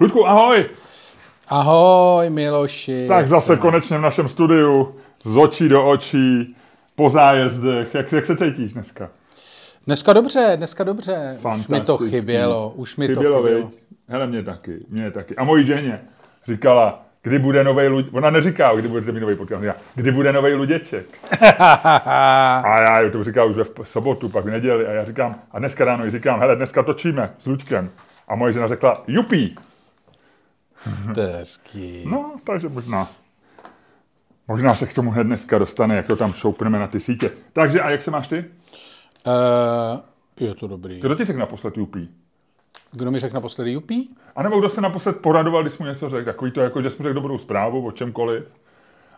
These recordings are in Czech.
Ludku, ahoj! Ahoj, Miloši. Tak zase konečně v našem studiu, z očí do očí, po zájezdech. Jak, jak se cítíš dneska? Dneska dobře, dneska dobře. Už mi to chybělo, už mi chybělo, to chybělo. Viď? Hele, mě taky, mě taky. A mojí ženě říkala, kdy bude nový lud... Ona neříká, kdy bude mít nový podcast, říká, kdy bude nový luděček. a já to říkal už v sobotu, pak v neděli a já říkám, a dneska ráno jí říkám, hele, dneska točíme s Luďkem. A moje žena řekla, jupí. To je hezký. No, takže možná. Možná se k tomu hned dneska dostane, jak to tam šoupneme na ty sítě. Takže a jak se máš ty? Uh, je to dobrý. Kdo ti řekl naposled jupí? Kdo mi řekl naposledy jupí? A nebo kdo se naposled poradoval, když mu něco řekl? Takový to, jako, že jsi mu řekl dobrou zprávu o čemkoliv.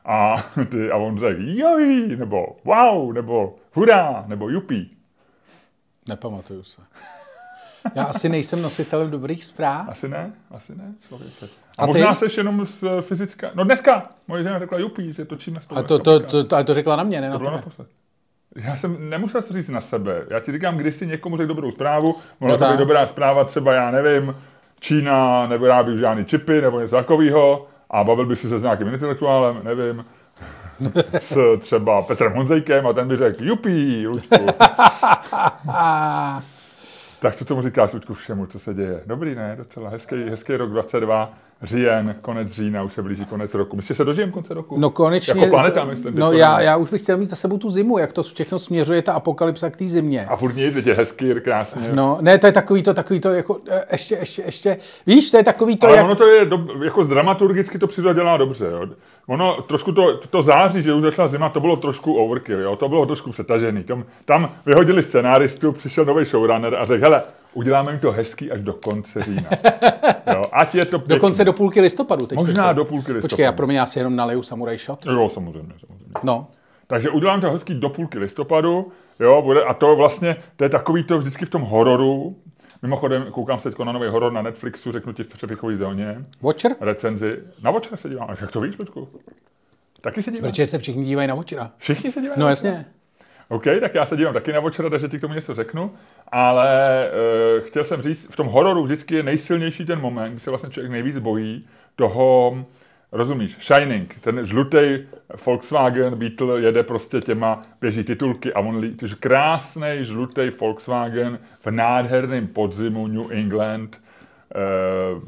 A, ty, a on řekl joj, nebo wow, nebo hurá, nebo jupí. Nepamatuju se. Já asi nejsem nositelem dobrých zpráv. Asi ne, asi ne, člověče. A, a možná ty? jsi jenom z eh, fyzická... No dneska, moje žena řekla jupí, že točíme s A to, to, to, to, to řekla na mě, ne to na bylo naposled. Já jsem nemusel to říct na sebe. Já ti říkám, když si někomu řekl dobrou zprávu, mohla No to být dobrá zpráva, třeba já nevím, Čína nevyrábí žádný čipy nebo něco takového a bavil by si se s nějakým intelektuálem, nevím, s třeba Petrem Honzejkem a ten by řekl, jupí, Luďku. tak co tomu říkáš, Luďku, všemu, co se děje? Dobrý, ne? Docela hezký, hezký rok 22, říjen, konec října, už se blíží konec roku. Myslíš, že se dožijem konce roku? No konečně. Jako planeta, myslím. No já, já už bych chtěl mít za sebou tu zimu, jak to všechno směřuje ta apokalypsa k té zimě. A furt nic, je hezký, krásně. No, ne, to je takový to, takový to, jako, eh, ještě, ještě, ještě, víš, to je takový to, Ale jak... ono to je, do, jako dramaturgicky to příroda dělá dobře, jo. Ono trošku to, to září, že už začala zima, to bylo trošku overkill, jo. To bylo trošku přetažený. Tam, tam vyhodili scenáristu, přišel nový showrunner a řekl, hele, uděláme jim to hezký až do konce října. jo, ať je to pěkný. Dokonce do půlky listopadu. Teď Možná teďko. do půlky listopadu. Počkej, já pro mě já si jenom naleju Samurai Shot. Jo, samozřejmě, samozřejmě. No, Takže udělám to hezký do půlky listopadu, jo, bude, a to vlastně, to je takový to vždycky v tom hororu, Mimochodem, koukám se teď na nový horor na Netflixu, řeknu ti v přepichové zóně, Watcher? recenzi. Na Watcher se dívám, jak to víš, Ludku? Taky se dívám. Protože se všichni dívají na Watchera. Všichni se dívají? No na jasně. OK, tak já se dívám taky na Watchera, takže ti k tomu něco řeknu, ale uh, chtěl jsem říct, v tom hororu vždycky je nejsilnější ten moment, kdy se vlastně člověk nejvíc bojí toho, rozumíš, Shining, ten žlutý Volkswagen Beetle jede prostě těma, běží titulky a on lí, takže krásný žlutý Volkswagen v nádherném podzimu New England, uh,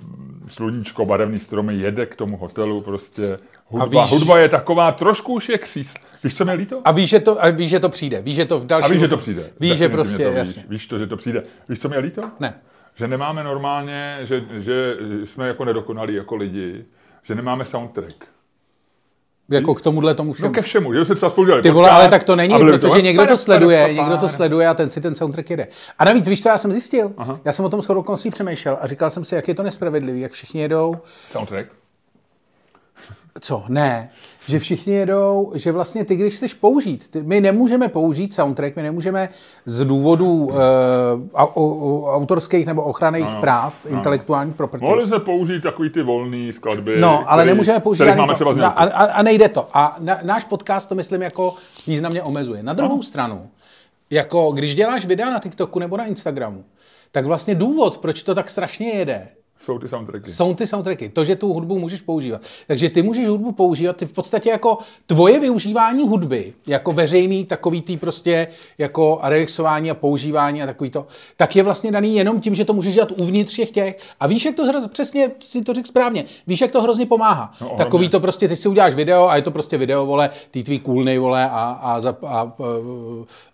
sluníčko, barevný stromy, jede k tomu hotelu, prostě hudba, víš- hudba je taková, trošku už je křísl. Víš, co mi líto? A víš, že to, a víš, že to přijde. Víš, že to v A dalším... víš, že to přijde. Víš, že prostě, to víš. jasně. Víš to, že to přijde. Víš, co mi líto? Ne. Že nemáme normálně, že, že jsme jako nedokonalí jako lidi, že nemáme soundtrack. Jako k tomuhle tomu všemu. No ke všemu, že jsme třeba spolu dělali Ty vole, ale tak to není, protože někdo to sleduje, pere, někdo to sleduje a ten si ten soundtrack jede. A navíc, víš, co já jsem zjistil? Já jsem o tom shodou okolností přemýšlel a říkal jsem si, jak je to nespravedlivý, jak všichni jedou. Soundtrack? Co? Ne. Že všichni jedou, že vlastně ty, když chceš použít, ty, my nemůžeme použít soundtrack, my nemůžeme z důvodů uh, au, au, autorských nebo ochranných Ano, práv, ano. intelektuálních property. Mohli jsme použít takový ty volné skladby, No, ale který- nemůžeme použít máme to. a, a, a nejde to. A na, náš podcast to myslím jako významně omezuje. Na druhou stranu, jako když děláš videa na TikToku nebo na Instagramu, tak vlastně důvod, proč to tak strašně jede, Jsou ty soundtracky. jsou ty soundtracky, to, že tu hudbu můžeš používat. Takže ty můžeš hudbu používat, ty v podstatě jako tvoje využívání hudby, jako veřejný takový tý prostě jako relaxování a používání a takový to, tak je vlastně daný jenom tím, že to můžeš dělat uvnitř těch těch. A víš, jak to hroz, přesně si to řekl správně, víš, jak to hrozně pomáhá. No, ohromně. takový to prostě, ty si uděláš video a je to prostě video, vole, ty tvý kůlnej, vole, a, a, a, a,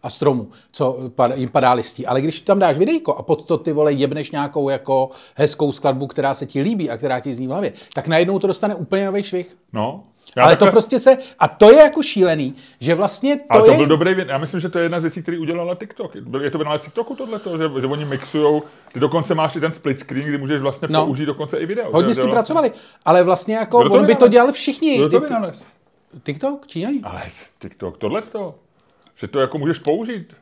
a stromu, co jim padá listí. Ale když tam dáš videjko a pod to ty vole jebneš nějakou jako hezkou skladbu, která se ti líbí a která ti zní v hlavě, tak najednou to dostane úplně nový švih. No. Já Ale takhle- to prostě se, a to je jako šílený, že vlastně to Ale to je... byl dobrý, věc. já myslím, že to je jedna z věcí, které udělala TikTok. Je to vynález TikToku tohleto, že, že oni mixujou, ty dokonce máš i ten split screen, kdy můžeš vlastně No. použít dokonce i video. Hodně s tím vlastně, pracovali, ale vlastně jako Kdo to on by to dělali všichni. Kdo to vynalez? TikTok? Číňani? Ale TikTok, tohle to. Že to jako můžeš použít.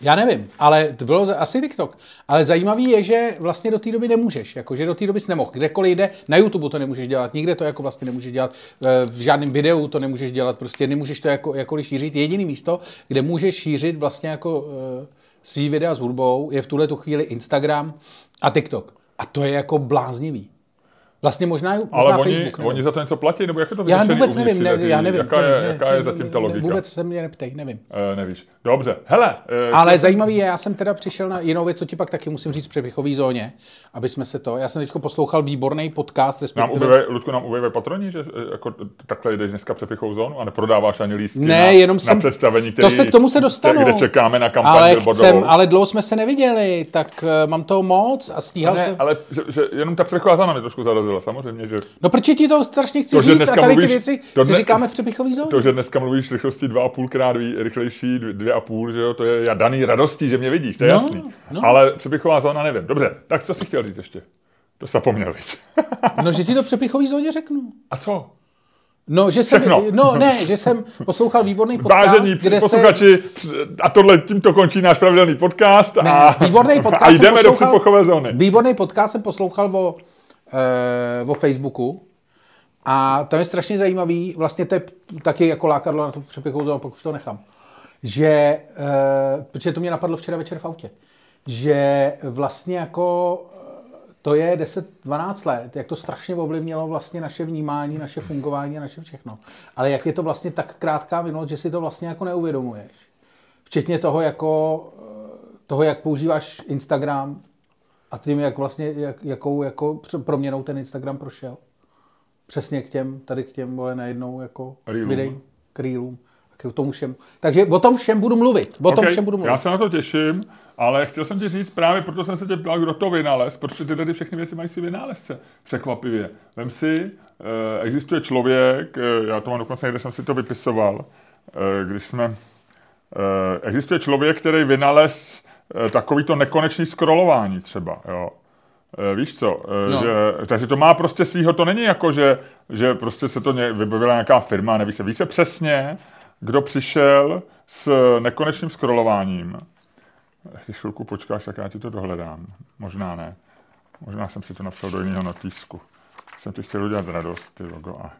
Já nevím, ale to bylo asi TikTok. Ale zajímavý je, že vlastně do té doby nemůžeš, jako že do té doby jsi nemohl. Kdekoliv jde, na YouTube to nemůžeš dělat, nikde to jako vlastně nemůžeš dělat, eh, v žádném videu to nemůžeš dělat, prostě nemůžeš to jako, jakkoliv šířit. Jediný místo, kde můžeš šířit vlastně jako uh, svý videa s hudbou, je v tuhle tu chvíli Instagram a TikTok. A to je jako bláznivý. Vlastně možná, možná Ale oni, Facebook. nevím. oni za to něco platí, nebo jak je to já vůbec nevím, ne, já nevím. Jaká to je, nevím, jaká je zatím ta logika? Vůbec se mě neptej, nevím. E, nevíš. Dobře, hele. e, Ale zajímavý je, já jsem teda přišel na jinou věc, to ti pak taky musím říct v přepichové zóně, aby jsme se to, já jsem teď poslouchal výborný podcast, Nám respektive... ubývají, Ludku, nám ubývají patroni, že e, jako takhle jdeš dneska přepichovou zónu a neprodáváš ani lístky Ne, na, jenom na jsem- představení, to který, se k tomu se dostanu. Kde čekáme na kampaň ale, chcem, ale dlouho jsme se neviděli, tak uh, mám toho moc a stíhal ne, jsem... ale že, že jenom ta přepichová zóna mě trošku zarazila, samozřejmě, že No proč ti to strašně chci To, říct a tady ty mluvíš- věci to si dne- říkáme v přepichové zóně. to, že dneska mluvíš a půl krát ví, rychlejší, dvě a půl, že jo, to je já daný radostí, že mě vidíš, to je No, jasný. no. Ale přepichová zóna nevím. Dobře, tak co jsi chtěl říct ještě? To jsi zapomněl, víc. No, že ti to v přepichové zóně řeknu. A co? No, že jsem, Všechno. no ne, že jsem poslouchal výborný podcast, Vážení kde se... posluchači, a tohle tímto končí náš pravidelný podcast a, Ne, výborný podcast a jdeme do přepochové zóny. Výborný podcast jsem poslouchal o, e, o Facebooku a tam je strašně zajímavý, vlastně to je taky jako lákadlo na tu přepichovou zónu, pokud už to nechám, že, e, protože to mě napadlo včera večer v autě, že vlastně jako eh, to je 10-12 let, jak to strašně ovlivnilo vlastně naše vnímání, naše fungování a naše všechno. Ale jak je to vlastně tak krátká minulost, že si to vlastně jako neuvědomuješ. Včetně toho, jako, eh, toho, jak používáš Instagram a tím, jak vlastně, jak, jakou jako proměnou ten Instagram prošel. Přesně k těm, tady k těm, vole, najednou jako videím, k reelům, k tomu všemu. Takže o tom všem budu mluvit. O tom Ok, všem budu mluvit. Já se na to těším, ale chtěl jsem ti říct právě, proto jsem se tě ptal, kdo to vynalez, protože tyhle ty všechny věci mají si vynálezce, překvapivě. Vem si, eh, existuje člověk, eh, já to mám dokonce někde jsem si to vypisoval, eh, když jsme, existuje člověk, který vynalez eh, takovýto nekonečný scrollování třeba, jo. Víš co, No. že, takže to má prostě svýho, to není jako, že, že prostě se to ně, vybavila nějaká firma, neví se, ví se přesně, kdo přišel s nekonečným scrollováním. Když chvilku počkáš, tak já ti to dohledám. Možná ne. Možná jsem si to napsal do jiného notýsku. Jsem ti chtěl udělat radost, ty logo. A...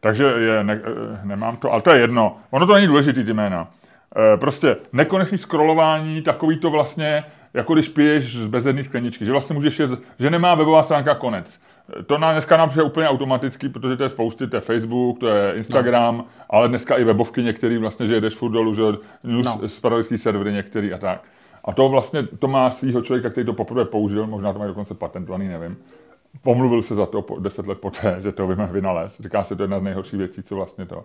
Takže je, ne, eh, nemám to, ale to je jedno. Ono to není důležitý, ty jména. Eh, Prostě nekonečný scrollování, takový to vlastně, jako když piješ z bezedný skleničky, že vlastně můžeš jet, že nemá webová stránka konec. To nám dneska nám přijde úplně automaticky, protože to je spousty, to je Facebook, to je Instagram, no. ale dneska i webovky některý vlastně, že jedeš furt dolů, že news, No. spravodajský servery některý a tak. A to vlastně, to má svého člověka, který to poprvé použil, možná to má dokonce patentovaný, nevím. Pomluvil se za to po, deset let poté, že to vyme- vynalez. Říká se, to je jedna z nejhorších věcí, co vlastně to.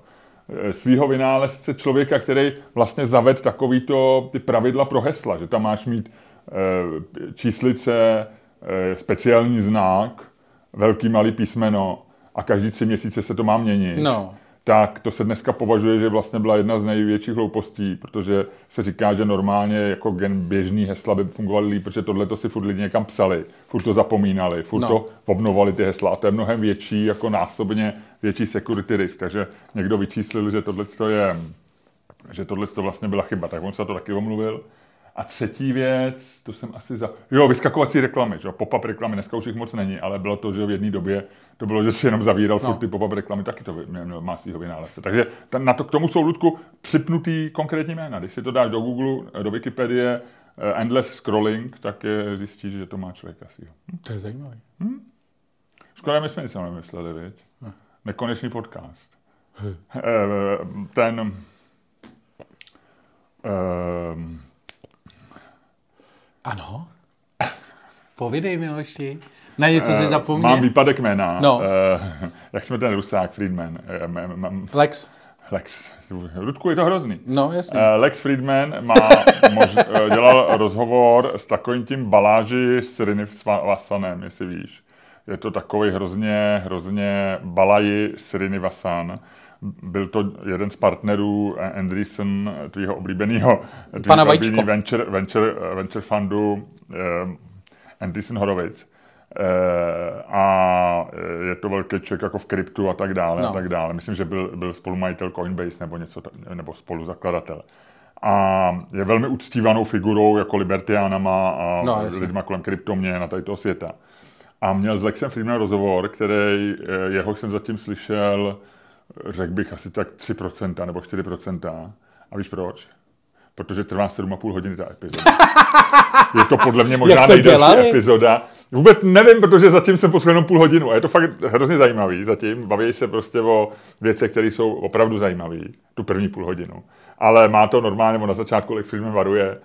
Eh, Svýho vynálezce člověka, který vlastně zaved takovýto ty pravidla pro hesla, že tam máš mít eh, číslice, eh, speciální znak, velký malý písmeno a každý tři měsíce se to má měnit No. tak to se dneska považuje, že vlastně byla jedna z největších hloupostí, protože se říká, že normálně jako gen běžný hesla by fungovaly líp, protože tohle to si furt lidi někam psali, furt to zapomínali, furt No. to obnovovali ty hesla a to je mnohem větší, jako násobně větší security risk, takže někdo vyčíslil, že tohle je, že tohle to vlastně byla chyba, tak on se to taky omluvil. A třetí věc, to jsem asi za... Jo, vyskakovací reklamy, že jo, pop-up reklamy, dneska už jich moc není, ale bylo to, že v jedné době to bylo, že si jenom zavíral no. furt ty pop-up reklamy, taky to má svýho vynálezce. Takže ta, na to, k tomu jsou, Ludku, připnutý konkrétní jména. Když si to dáš do Google, do Wikipedie, eh, endless scrolling, tak je, zjistíš, že to má člověka svýho. Hm? To je zajímavé. Škoda, my jsme nic nemysleli, viď? Nekonečný podcast. Eh, Ten... ehm, Ano. Povidej, Miloši. Na něco si zapomněl. Mám výpadek jména. No. Eh, jak jsme ten Rusák, Friedman. eh, m- m- m- Lex. Lex. Ludku, je to hrozný. No, jasně. Eh, Lex Friedman má mož, eh, dělal rozhovor s takovým tím baláži s Srinivasanem, jestli víš. Je to takový hrozně, hrozně balaji Srinivasan. Byl to jeden z partnerů eh, Andreessen, tvýho oblíbeného Pana tvýho oblíbený venture, venture, eh, venture fundu eh, Andreessen Horowitz. Eh, a eh, je to velký člověk jako v kryptu a tak dále No. a tak dále. Myslím, že byl, byl spolumajitel Coinbase nebo něco, nebo spoluzakladatel. A je velmi uctívanou figurou jako libertiánama a No, lidma kolem kryptoměn a tady toho světa. A měl s Lexem Friedmanem rozhovor, který, eh, jeho jsem zatím slyšel, řekl bych asi tak 3% nebo 4%. A víš proč? protože trvá 7,5 hodiny ta epizoda. Je to podle mě možná nejdelší epizoda. Vůbec nevím, protože zatím jsem poslouchal jenom půl hodinu a je to fakt hrozně zajímavý zatím. Baví se prostě o věcech, které jsou opravdu zajímavé, tu první půl hodinu. Ale má to normálně, na začátku Lex Friedman varuje,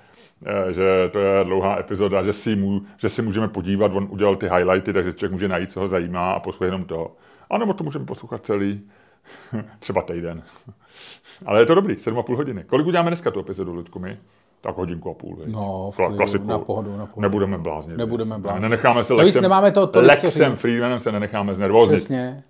eh, že to je dlouhá epizoda, že si, mu, že si můžeme podívat, on udělal ty highlighty, takže člověk může najít, co ho zajímá a poslouchat jenom to. A nebo to můžeme poslouchat celý, třeba týden. Ale je to dobrý, 7,5 hodiny. Kolik uděláme dneska tu epizodu, Ludku, my? Tak hodinku a půl. No, v klidu, klasiku. na pohodu, na pohodu. Nebudeme bláznit. Nebudeme bláznit. Ne, Nenecháme se Navíc Lexem, nemáme toho tolik, Lexem. Friedmanem se nenecháme znervoznit. Přesně.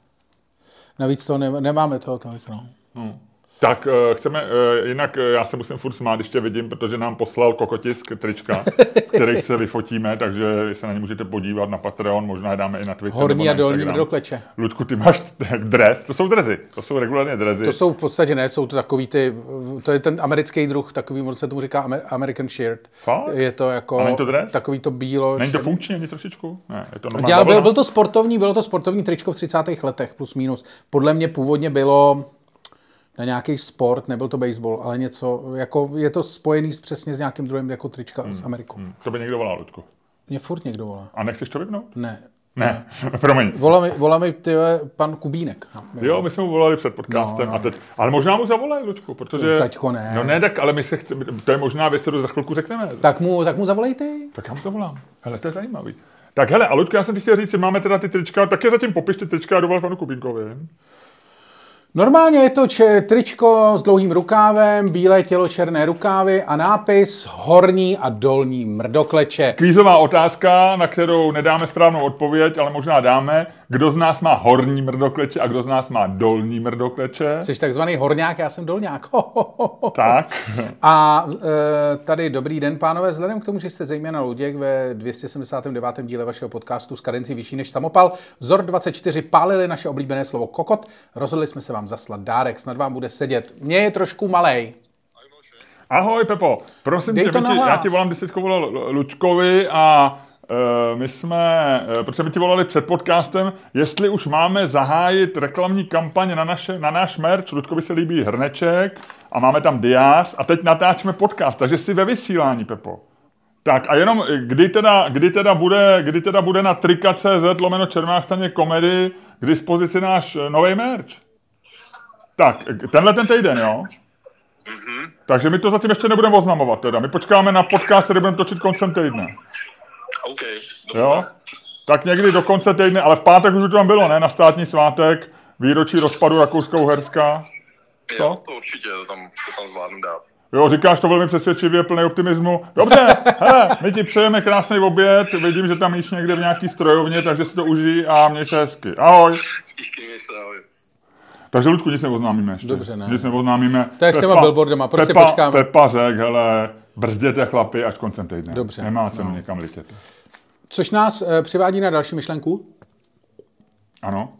Navíc to ne, nemáme toho tolik, no. No. Tak uh, chceme, uh, jinak uh, já se musím furt smát, když tě vidím, protože nám poslal kokotisk trička, kterých se vyfotíme, takže se na ně můžete podívat na Patreon, možná je dáme i na Twitter. Horní a dolní Instagram. do kleče. Ludku, ty máš dres, to jsou drezy, to jsou regulárně drezy. To jsou v podstatě ne, jsou to takový ty, to je ten americký druh, takový, on se tomu říká Amer- American shirt. Fakt? Je to jako A není to dres? takový to bílo. Není to funkční ani trošičku? Ne, je to normální. Byl, byl, to sportovní, bylo to sportovní tričko v 30. letech, plus minus. Podle mě původně bylo na nějaký sport, nebyl to baseball, ale něco, jako je to spojený s, přesně s nějakým druhým jako trička s Amerikou. Hm, To by někdo volal, Ludku. Mě furt někdo volá. A nechceš to vypnout? Ne. Ne, promiň. Volá mi, volá mi ty, pan Kubínek. No, Jo, my jsme mu volali před podcastem. No, no. A teď, ale možná mu zavolej, Ludku, protože... Taťko, ne. No ne, tak, ale my se chceme, to je možná věc, kterou za chvilku řekneme. Tak mu, tak mu zavolej ty. Tak já mu zavolám. Hele, to je zajímavý. Tak hele, a Ludku, já jsem ti chtěl říct, že máme teda ty trička, tak je zatím popiš ty trička a dovol panu Kubínkovi. Normálně je to če- tričko s dlouhým rukávem, bílé tělo, černé rukávy a nápis horní a dolní mrdokleče. Kvízová otázka, na kterou nedáme správnou odpověď, ale možná dáme. Kdo z nás má horní mrdokleče a kdo z nás má dolní mrdokleče? Jsi takzvaný horňák, já jsem dolňák. Ho, ho, ho, ho. Tak. A e, tady dobrý den, pánové. Vzhledem k tomu, že jste zejména Luděk ve 279. díle vašeho podcastu s kadencí vyšší než samopal, vzor 24 pálili naše oblíbené slovo kokot, rozhodli jsme se vám zaslat dárek, snad vám bude sedět. Mně je trošku malej. Ahoj Pepo, prosím Dej tě, to ti, já ti volám, když jsi volal Lu- Luďkovi a my jsme, uh, protože my ti volali před podcastem, jestli už máme zahájit reklamní kampaň na, naše, na náš merch, Luďkovi se líbí hrneček a máme tam diář a teď natáčíme podcast, takže jsi ve vysílání, Pepo. Tak a jenom, eh, kdy teda, kdy teda, bude, kdy teda bude na trika.cz lomeno černá staně komedy k dispozici náš nový merch? Tak, eh, tenhle ten týden, jo? Takže my to zatím ještě nebudeme oznamovat teda. My počkáme na podcast, který budeme točit koncem týdne. OK, Jo? Tak někdy do konce týdne, ale v pátek už to tam bylo, ne? Na státní svátek, výročí rozpadu Rakouska-Uherska. Co? Jo, to určitě, to tam, to tam zvládnu dát. Jo, říkáš to velmi přesvědčivě, plný optimismu. Dobře, hele, my ti přejeme krásný oběd, vidím, že tam jíš někde v nějaký strojovně, takže si to užij a měj se hezky. Ahoj. Díky, měj se, ahoj. Takže Ludku, nic neoznámíme ještě. Dobře, ne. Nic neoznámíme. To jak s těma billboardama, prostě Pepa, počkáme. Pepa řek, hele, brzděte chlapi až koncem týdne. Dobře, Nemá cenu no. někam letět. Což nás e, přivádí na další myšlenku. Ano.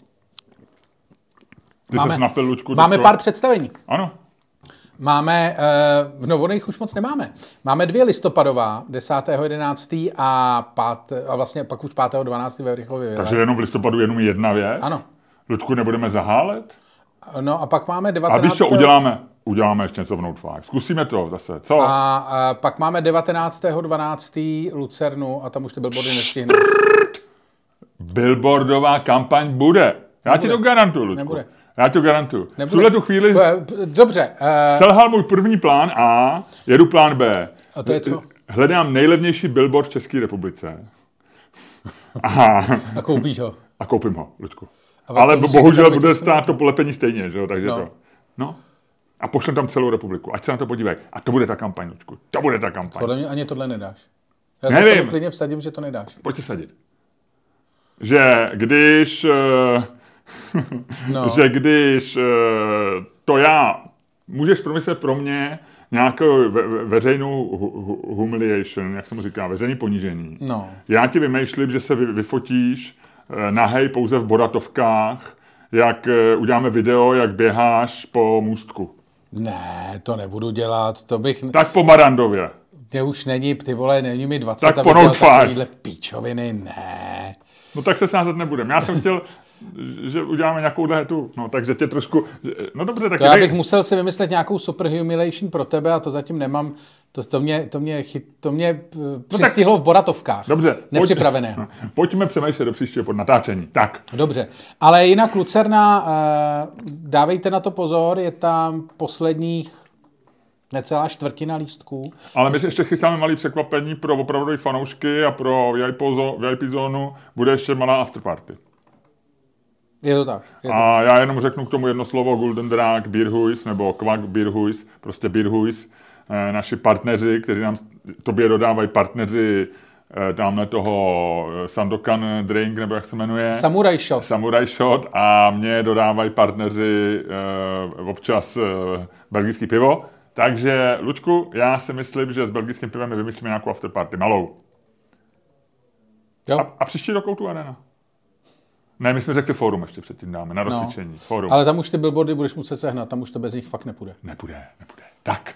Ty Máme- napil, Luďku. Máme pár představení. Ano. Máme, e, v novodejch už moc nemáme. Máme dvě listopadová, 10.11. a, pát, a vlastně pak už 5.12. ve Rychově Vile. Takže jenom v listopadu jenom jedna věc. Ano. Luďku, nebudeme zahálet? No a pak máme A 19. víš co, uděláme? Uděláme ještě něco v Note 5. Zkusíme to zase. Co? A, a pak máme 19.12. Lucernu a tam už ty billboardy nestihne. Billboardová kampaň bude. Já ti to garantuju, Luďku. Nebude. Já ti to garantuju. V Nebude. tuhle tu chvíli Dobře, eh, selhal můj první plán A, jedu plán B. A to je co? Hledám nejlevnější billboard v České republice. A, a koupíš ho. a koupím ho, Luďku. A Ale bohužel bude stát to polepení stejně, že jo? Takže No. to. No. A pošlem tam celou republiku. Ať se na to podívají. A to bude ta kampaň, Luďku. To bude ta kampaň. Podle mě ani tohle nedáš. Já Nevím. se klidně vsadím, že to nedáš. Pojď se sadit. Že když, eh, No. že když eh, to já, můžeš promyslet pro mě nějakou ve, ve, veřejnou hu, hu, humiliation, jak se mu říká, veřejný ponížení. No. Já ti vymýšlím, že se vy, vyfotíš eh, nahej pouze v boratovkách, jak uděláme video, jak běháš po můstku. Ne, to nebudu dělat, to bych... Tak po Marandově. Mě už není, ty vole, není mi 20, Tak abych po dělal 5. takovýhle píčoviny, ne. No tak se sázet nebudeme. Já jsem chtěl, že uděláme nějakou tu, no takže tě trošku, no dobře, tak To já bych musel si vymyslet nějakou super humiliation pro tebe a to zatím nemám. To, to mě, to mě, chyt, to mě no přistihlo v Boratovkách. Dobře. Nepřipravené. Pojď, pojďme přemýšlet do příštího pod natáčení. Tak. Dobře. Ale jinak Lucerna, eh, dávejte na to pozor, je tam posledních necelá čtvrtina lístků. Ale my si ještě chystáme malý překvapení pro opravdové fanoušky a pro VIP, zó, VIP zónu bude ještě malá afterparty. Je to tak. Je to. A já jenom řeknu k tomu jedno slovo Golden Drag, Beerhuis nebo Kvak Beerhuis, prostě Beerhuis, eh, naši partneři, kteří nám tobě dodávají partneři eh, tamhle toho eh, Sandokan Drink, nebo jak se jmenuje. Samurai Shot. Samurai Shot a mě dodávají partneři občas belgický pivo. Takže, Lučku, já si myslím, že s belgickým pivem my vymyslíme nějakou afterparty, malou. Jo. A, a příští rok tu arena. Ne, my jsme řekli fórum ještě předtím dáme, na rozsvičení. No, fórum. Ale tam už ty billboardy budeš muset sehnat, tam už to bez nich fakt nepůjde. Nepůjde, nepůjde. Tak,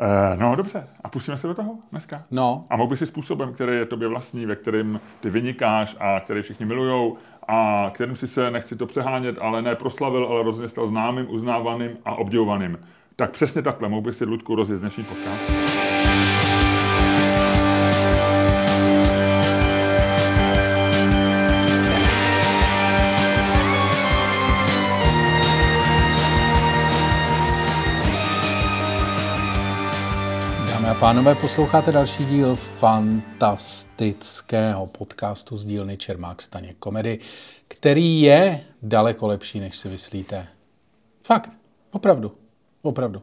Uh, no dobře, a pustíme se do toho dneska. No. A mohl by si způsobem, který je tobě vlastní, ve kterým ty vynikáš a který všichni milujou a kterým si se, nechci to přehánět, ale ne proslavil, ale rozhodně stal známým, uznávaným a obdivovaným. Tak přesně takhle mohl by si Ludku rozjet dnešní podcast. Pánové, posloucháte další díl fantastického podcastu z dílny Čermák Staněk komedy, který je daleko lepší, než si myslíte. Fakt, opravdu. Opravdu.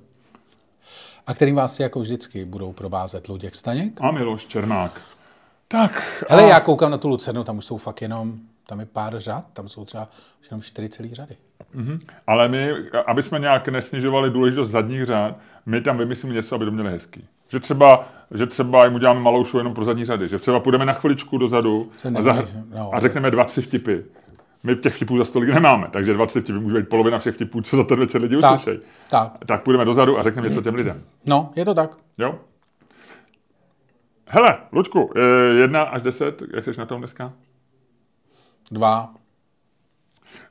A kterým vás jako vždycky budou provázet Luděk Staněk. A Miloš Černák. Tak. Hele, a... já koukám na tu Lucernu, tam už jsou fakt jenom, tam je pár řad, tam jsou třeba už jenom čtyři celý řady. Mm-hmm. Ale my, aby jsme nějak nesnižovali důležitost zadních řad, my tam vymyslíme něco, aby to měli hezký. Že třeba, že třeba jim uděláme malou show jenom pro zadní řady. Že třeba půjdeme na chviličku dozadu a, za, no, a řekneme dva, tři vtipy. My těch vtipů za stolik nemáme, takže 20 vtipů může být polovina všech vtipů, co za ten večer lidi uslyšejí. Tak. tak půjdeme dozadu a řekneme něco těm lidem. No, je to tak. Jo. Hele, Lučku, jedna až deset, jak jsi na tom dneska? Dva.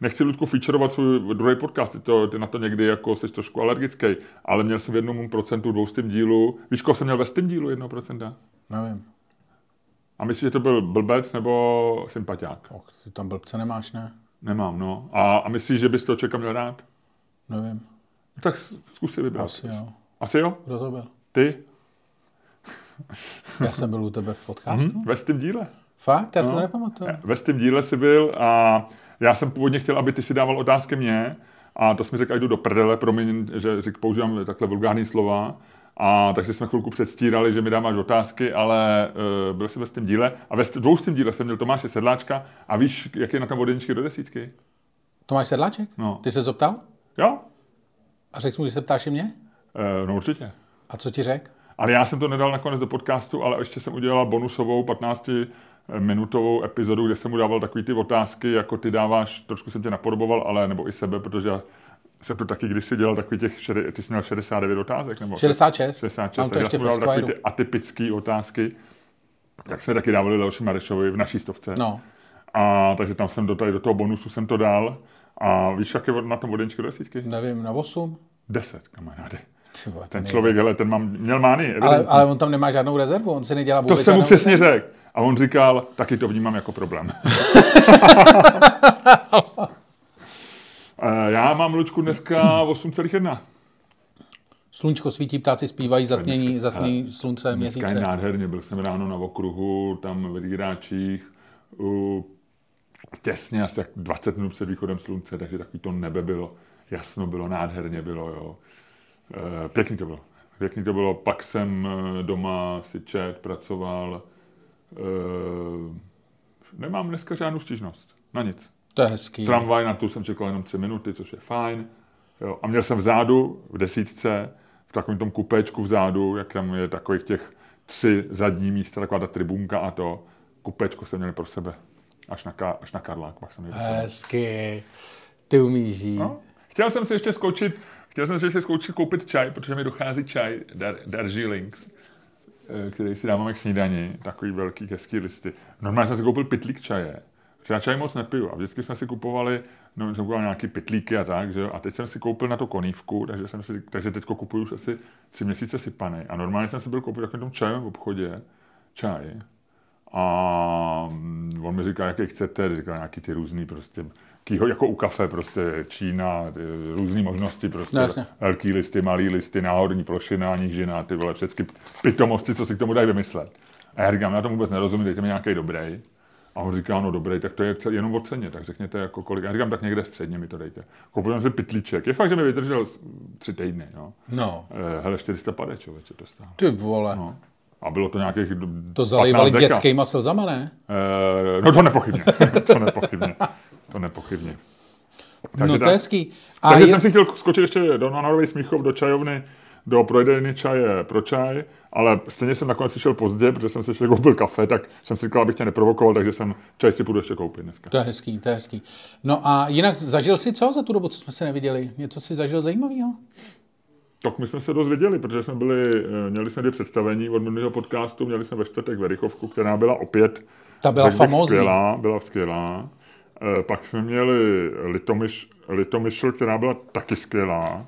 Nechci, Ludku, featurovat svůj druhý podcast, ty, to, ty na to někdy jako jsi trošku alergický, ale měl jsem v jednom procentu dvoustým dílu. Víš, koho jsem měl ve stým dílu jednoho procenta? Nevím. A myslíš, že to byl blbec nebo sympatiák? Och, ty tam blbce nemáš, ne? Nemám, no. A, a myslíš, že bys to čekal měl rád? Nevím. No, tak zkus si vybrat. Asi jo. Asi jo? Kdo to byl? Ty? Já jsem byl u tebe v podcastu? Mm-hmm, ve stým díle. Fakt? Já no. to nepamatuju. Ve stým díle jsi byl a já jsem původně chtěl, aby ty si dával otázky mě a to jsme řekl, jdu do prdele, promiň, že řík, používám takhle vulgární slova. A takže jsme chvilku předstírali, že mi dáváš otázky, ale uh, byl jsem ve tím díle. A ve dvoustém díle jsem měl Tomáše Sedláčka. A víš, jak je na tom vodeničky do desítky? Tomáš Sedláček? No. Ty se zeptal? Jo. A řekl mu, že se ptáš i mě? Uh, no určitě. A co ti řekl? Ale já jsem to nedal nakonec do podcastu, ale ještě jsem udělal bonusovou 15 minutovou epizodu, kde jsem mu dával takový ty otázky, jako ty dáváš, trošku jsem tě napodoboval, ale nebo i sebe, protože já jsem to taky kdysi dělal takový těch, ty jsi měl 69 otázek, nebo? 66. 66, Mám to ještě já jsem takový ty atypické otázky, jak jsme taky dávali Leoši Marešovi v naší stovce. No. A takže tam jsem do, tady do toho bonusu jsem to dal. A víš, jak je na tom vodenčku desítky? Nevím, na 8? 10, kamaráde. Tyvo, ten člověk, hele, ten mám, měl mány. Ale, ale, on tam nemá žádnou rezervu, on si nedělá vůbec To jsem mu přesně řekl. A on říkal, taky to vnímám jako problém. Já mám, Lučku, dneska 8,1. Slunčko svítí, ptáci zpívají, zatmění, zatmění slunce, měsíce. Dneska je nádherně, byl jsem ráno na okruhu, tam v Rýráčích, u, těsně asi tak 20 minut před východem slunce, takže takový to nebe bylo, jasno bylo, nádherně bylo, jo. E, pěkný to bylo. Pěkný to bylo, pak jsem eh, doma si čet, pracoval, nemám dneska žádnou stížnost, na nic. To je hezký. Tramvaj, na tu jsem čekal jenom tři minuty, což je fajn. Jo. A měl jsem vzadu, v desítce, v takovém tom kupéčku vzadu, jak tam je takových těch tři zadní místa, taková ta tribunka a to kupéčko jsem měl pro sebe. Až na, až na Karlák. Pak jsem Hezky. Ty umíš. No. Chtěl jsem si ještě skočit, chtěl jsem si ještě skočit koupit čaj, protože mi dochází čaj Dar, Darjeeling, eh, který si dávám k snídani, takový velký hezký listy. Normálně jsem si koupil pitlík čaje já čaj moc nepiju a vždycky jsme si kupovali, no, jsme kupovali nějaký pitlíky a tak, že jo? a teď jsem si koupil na to konívku, takže, jsem si, takže teď kupuju už asi tři měsíce sypaný a normálně jsem si byl koupit v takovém tom čajovém obchodě čaj a mm, on mi říká, jaký chcete, říká nějaký ty různý prostě, kýho, jako u kafe prostě Čína, ty různé možnosti prostě, No, jasně. velký listy, malý listy, náhodní plošina, nížina, ty vole, všechny pitomosti, co si k tomu dají vymyslet. A já říkám, já tomu vůbec nerozumím, dejte mi nějaký dobrý. A on říká, no dobrý, tak to je jenom o ceně, tak řekněte jako kolik. Já říkám, tak někde středně mi to dejte. Koupil jsem si pitlíček. Je fakt, že mi vydržel tři týdny, no. No, Eh, Hele, 450 člověče to stálo. ty vole. No. A bylo to nějakých To zalejvali 15 deka. dětskýma slzama, ne? Eh, no to nepochybně. to nepochybně. To nepochybně. no to tak- je hezký. A Takže je- jsem si chtěl skočit ještě do Národový Smíchov, do čajovny, do prodejny čaje pro čaj, ale stejně jsem nakonec šel pozdě, protože jsem si ještě koupil kafe, tak jsem si říkal, abych tě neprovokoval, takže jsem čaj si půjdu ještě koupit dneska. To je hezký, to je hezký. No a jinak zažil si co za tu dobu, co jsme se neviděli? Něco si zažil zajímavého? Tak my jsme se dost věděli, protože jsme byli, eh, měli jsme dvě představení od minulého podcastu, měli jsme ve čtvrtek Verichovku, která byla opět Ta byla famózní. skvělá, byla skvělá. Eh, Pak jsme měli Litomyš, Litomyšl, která byla taky skvělá.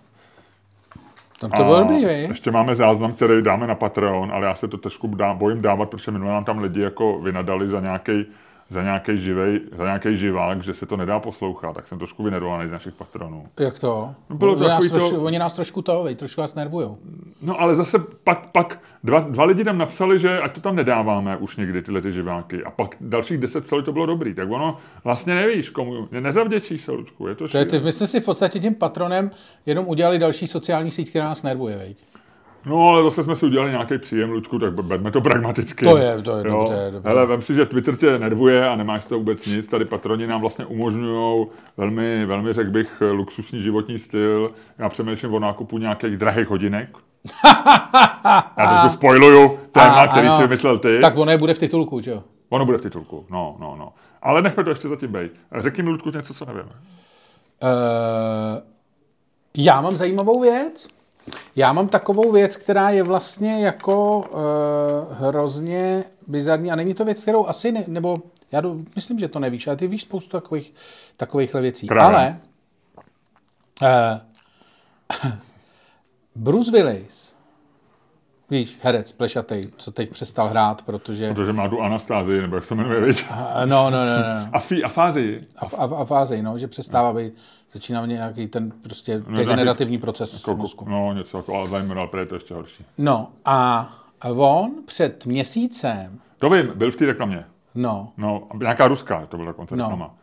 Tam to bylo dobrý, vej? ještě máme záznam, který dáme na Patreon, ale já se to trošku dá, bojím dávat, protože minule nám tam lidi jako vynadali za nějaký za nějaký živej, za nějaký živák, že se to nedá poslouchat, tak jsem trošku vynervovaný z našich patronů. Jak to? No, bylo oni, to nás to- trošku, oni nás trošku to, vej, trošku vás nervujou. No ale zase pak, pak dva, dva lidi tam napsali, že ať to tam nedáváme už někdy tyhle ty živáky. A pak dalších deset psali, to bylo dobrý. Tak ono vlastně nevíš, komu, nezavděčíš se, Lučku. Je to, To je, ty, my jsme si v podstatě tím patronem jenom udělali další sociální síť, která nás nervuje, veď. No, ale zase jsme si udělali nějaký příjem, Lučku, tak berme to pragmaticky. To je- to je dobře, dobře. Hele, vem si, že Twitter tě nervuje a nemáš toho vůbec nic. Tady patroni nám vlastně umožňují velmi, velmi, řekl bych, luxusní životní styl. Já přemýšlím o nákupu nějakých drahých hodinek. Já trošku spoiluju téma, A- který ano. si vymyslel ty. Tak ono je bude v titulku, že jo? Ono bude v titulku, no, no, no. Ale nechme to ještě zatím být. Řekni mi, Ludku, něco, co nevíme. Uh, já mám zajímavou věc. Já mám takovou věc, která je vlastně jako uh, hrozně bizarní a není to věc, kterou asi ne, nebo já do, myslím, že to nevíš, ale ty víš spoustu takových, takovýchhle věcí. Právě. Ale uh, Bruce Willis, víš, herec plešatej, co teď přestal hrát, protože... Protože má tu Anastázii, nebo jak se jmenuje? Uh, no, no, no, no. A, fí, a fázi. A, a, a fázi, no, že přestává být, začíná nějaký ten prostě degenerativní proces v Jako, mozku. no, něco jako Alzheimer, ale je to ještě horší. No a on před měsícem, To vím, byl v té reklamě. no, No, nějaká ruská, to byla dokonce No. reklama.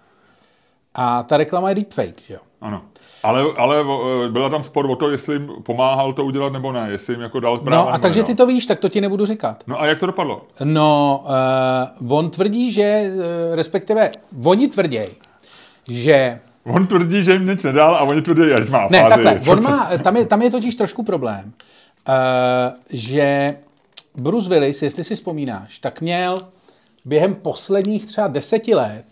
a ta reklama je deepfake, že jo? Ano. Ale, ale o, byla tam spor o to, jestli jim pomáhal to udělat nebo ne, jestli jim jako dal práva. No a takže nedal. ty to víš, tak to ti nebudu říkat. No a jak to dopadlo? No, uh, on tvrdí, že, uh, respektive, oni tvrdí, že On tvrdí, že jim nic nedal a oni tvrdí, že má Ne, fázi. takhle, Co on má, tam, je, tam je totiž trošku problém, uh, že Bruce Willis, jestli si vzpomínáš, tak měl během posledních třeba deseti let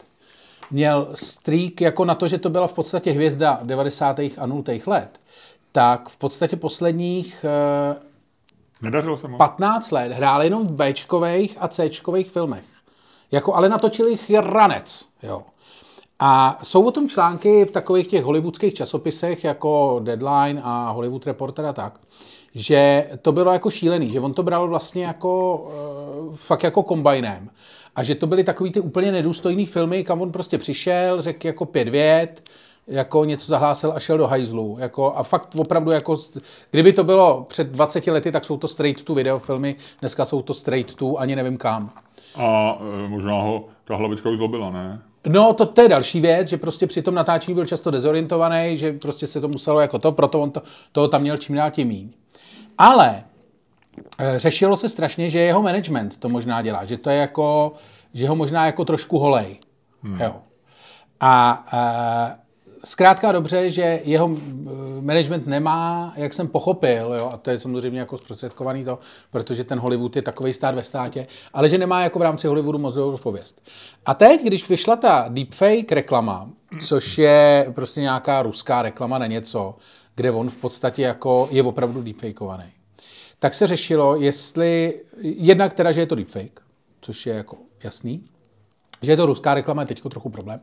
měl streak jako na to, že to byla v podstatě hvězda 90. a 0. let, tak v podstatě posledních uh, Nedařilo se mu. 15 let hrál jenom v Bčkových a Cčkových filmech. Jako, ale natočil jich ranec. Jo. A jsou o tom články v takových těch hollywoodských časopisech jako Deadline a Hollywood Reporter a tak, že to bylo jako šílený, že on to bral vlastně jako uh, fakt jako kombajnem. A že to byly takový ty úplně nedůstojný filmy, kam on prostě přišel, řekl jako pět vět, jako něco zahlásil a šel do hajzlu. Jako, a fakt opravdu, jako, kdyby to bylo před 20 lety, tak jsou to straight to videofilmy, dneska jsou to straight to, ani nevím kam. A e, možná ho ta hlavička už zlobila, ne? No, to, to je další věc, že prostě při tom natáčení byl často dezorientovaný, že prostě se to muselo jako to, proto on to, toho tam měl čím dál tím míň. Ale řešilo se strašně, že jeho management to možná dělá, že to je jako, že ho možná jako trošku holej. Hmm. Jo. A e, zkrátka dobře, že jeho eh, management nemá, jak jsem pochopil, jo, a to je samozřejmě jako zprostředkovaný to, protože ten Hollywood je takový stát ve státě, ale že nemá jako v rámci Hollywoodu moc dobrou pověst. A teď, když vyšla ta deepfake reklama, což je prostě nějaká ruská reklama na něco, kde on v podstatě jako je opravdu deepfakeovaný, tak se řešilo, jestli jednak teda, že je to deepfake, což je jako jasný, že je to ruská reklama, je teď trochu problém.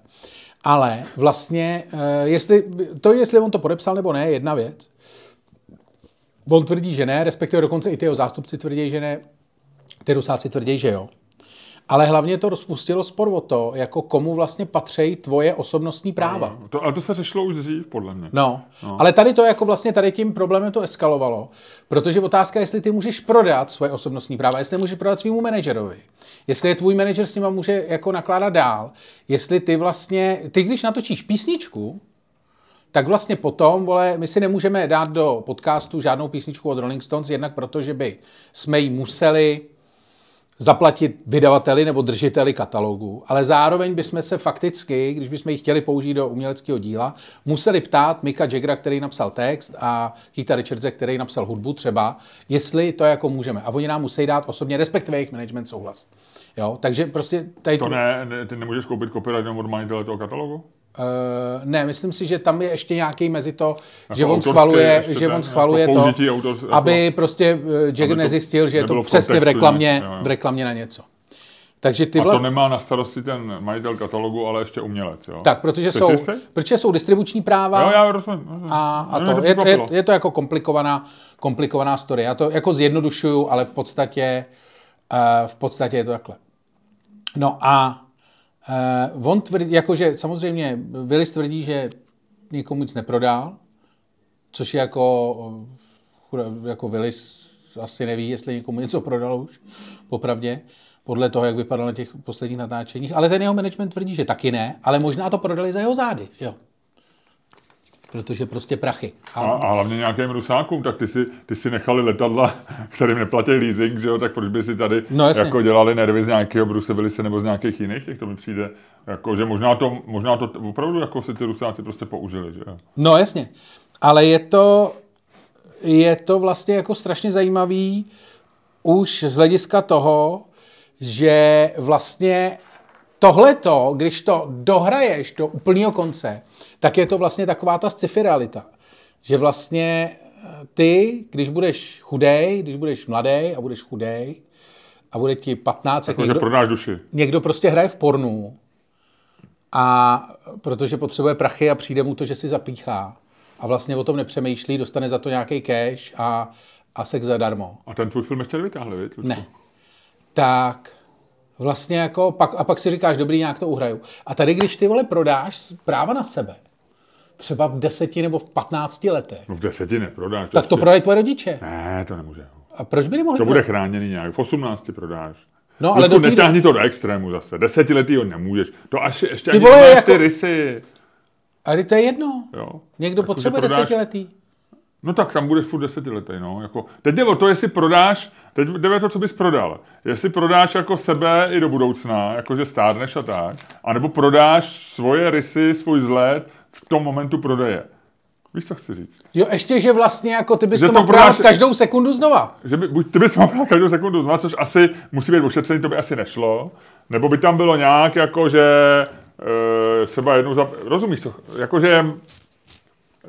Ale vlastně, eh, jestli, to, jestli on to podepsal nebo ne, je jedna věc. On tvrdí, že ne, respektive dokonce i ty jeho zástupci tvrdí, že ne, ty rusáci tvrdí, že jo. Ale hlavně to rozpustilo spor o to, jako komu vlastně patří tvoje osobnostní práva. No, to, ale to se řešilo už dřív, podle mě. No, no, ale tady to jako vlastně tady tím problémem to eskalovalo, protože otázka je, jestli ty můžeš prodat svoje osobnostní práva, jestli můžeš prodat svýmu manažerovi, jestli je tvůj manažer s nima může jako nakládat dál, jestli ty vlastně, ty když natočíš písničku, tak vlastně potom, vole, my si nemůžeme dát do podcastu žádnou písničku od Rolling Stones, jednak proto, že by jsme ji museli zaplatit vydavateli nebo držiteli katalogu, ale zároveň bychom se fakticky, když bychom ji chtěli použít do uměleckého díla, museli ptát Mika Jaggera, který napsal text a Keita Richardse, který napsal hudbu třeba, jestli to jako můžeme. A oni nám musí dát osobně, respektive jejich management souhlas. Jo, takže prostě tady to ne, ne, ty nemůžeš koupit copyright od majitele toho katalogu? Uh, ne, myslím si, že tam je ještě nějaký mezi to, jako že on schvaluje, že on schvaluje jako to, autor, jako, aby prostě Jagger nezjistil, že je to přesně v reklamě, jo, jo. v reklamě na něco. Takže ty vla... A to nemá na starosti ten majitel katalogu, ale ještě umělec, jo? Tak, protože, jsou, protože jsou distribuční práva. Jo, já rozumím. A, a to, je, je, je, to jako komplikovaná, komplikovaná story. Já to jako zjednodušuju, ale v podstatě, uh, v podstatě je to takhle. No a Uh, on tvrdí, jakože samozřejmě Willis tvrdí, že nikomu nic neprodal, což je jako, eh, jako Willis asi neví, jestli někomu něco prodal už, popravdě, podle toho, jak vypadal na těch posledních natáčeních. Ale ten jeho management tvrdí, že taky ne, ale možná to prodali za jeho zády, jo protože prostě prachy. A, a hlavně nějakým rusákům, tak ty si, ty si nechali letadla, kterým neplatí leasing, že jo, tak proč by si tady no, jako dělali nervy z nějakého Willise nebo z nějakých jiných, těch to mi přijde, jako, že možná to, možná to opravdu jako si ty rusáci prostě použili, že jo. No jasně, ale je to, je to vlastně jako strašně zajímavý už z hlediska toho, že vlastně tohleto, když to dohraješ do úplného konce, tak je to vlastně taková ta sci-fi realita. Že vlastně eh, ty, když budeš chudej, když budeš mladý a budeš chudej a bude ti 15, tak někdo, prodáš duši. někdo prostě hraje v pornu a protože potřebuje prachy a přijde mu to, že si zapíchá a vlastně o tom nepřemýšlí, dostane za to nějaký cash a, a sex zadarmo. A ten tvůj film ještě nevytáhli? Ne. Tak vlastně jako, pak, a pak si říkáš, dobrý, nějak to uhraju. A tady, když ty vole prodáš práva na sebe, třeba v deseti nebo v patnácti letech. No v deseti neprodáš. Tak to ještě... prodají tvoje rodiče. Ne, to nemůže. A proč by nemohli? To bude chráněný nějak. V osmnácti prodáš. No, ale do netáhni to do extrému zase. Desetiletýho nemůžeš. To až ještě ty ani vole, jako... ty rysy. Ale to je jedno. Jo. Někdo jako, potřebuje prodáš... desetiletý. No tak tam budeš furt desetiletý, no. Jako, teď jde o to, jestli prodáš, teď jde o to, co bys prodal. Jestli prodáš jako sebe i do budoucna, jakože stárneš a tak, anebo prodáš svoje rysy, svůj vzhled v tom momentu prodeje. Víš, co chci říct? Jo, ještě, že vlastně jako ty bys že to mohl prodáš každou sekundu znova. Že by, buď ty bys mohl každou sekundu znova, což asi musí být ošetřený, to by asi nešlo. Nebo by tam bylo nějak, jako že e, třeba jednou za... Rozumíš co? Jakože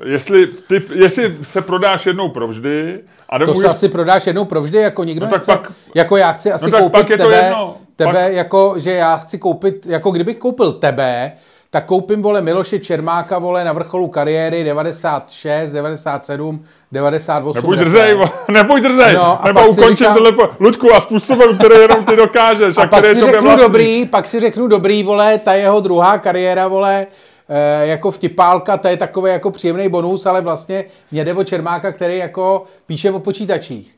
Jestli, ty, jestli se prodáš jednou provždy, a to se asi prodáš jednou provždy, jako nikdo no, tak nechce, pak, jako já chci asi no, koupit tebe, tebe pak, jako, že já chci koupit, jako kdybych koupil tebe, tak koupím, vole, Miloše Čermáka, vole, na vrcholu kariéry 96, 97, 98. Nebuď drzej, nebuď drzej, no, nebo ukončím říkám, tohle Ludku a způsobem, který jenom ty dokážeš. A, a pak si řeknu vlastní. dobrý, pak si řeknu dobrý, vole, ta jeho druhá kariéra, vole, jako vtipálka, to je takový jako příjemný bonus, ale vlastně mě jde o Čermáka, který jako píše o počítačích.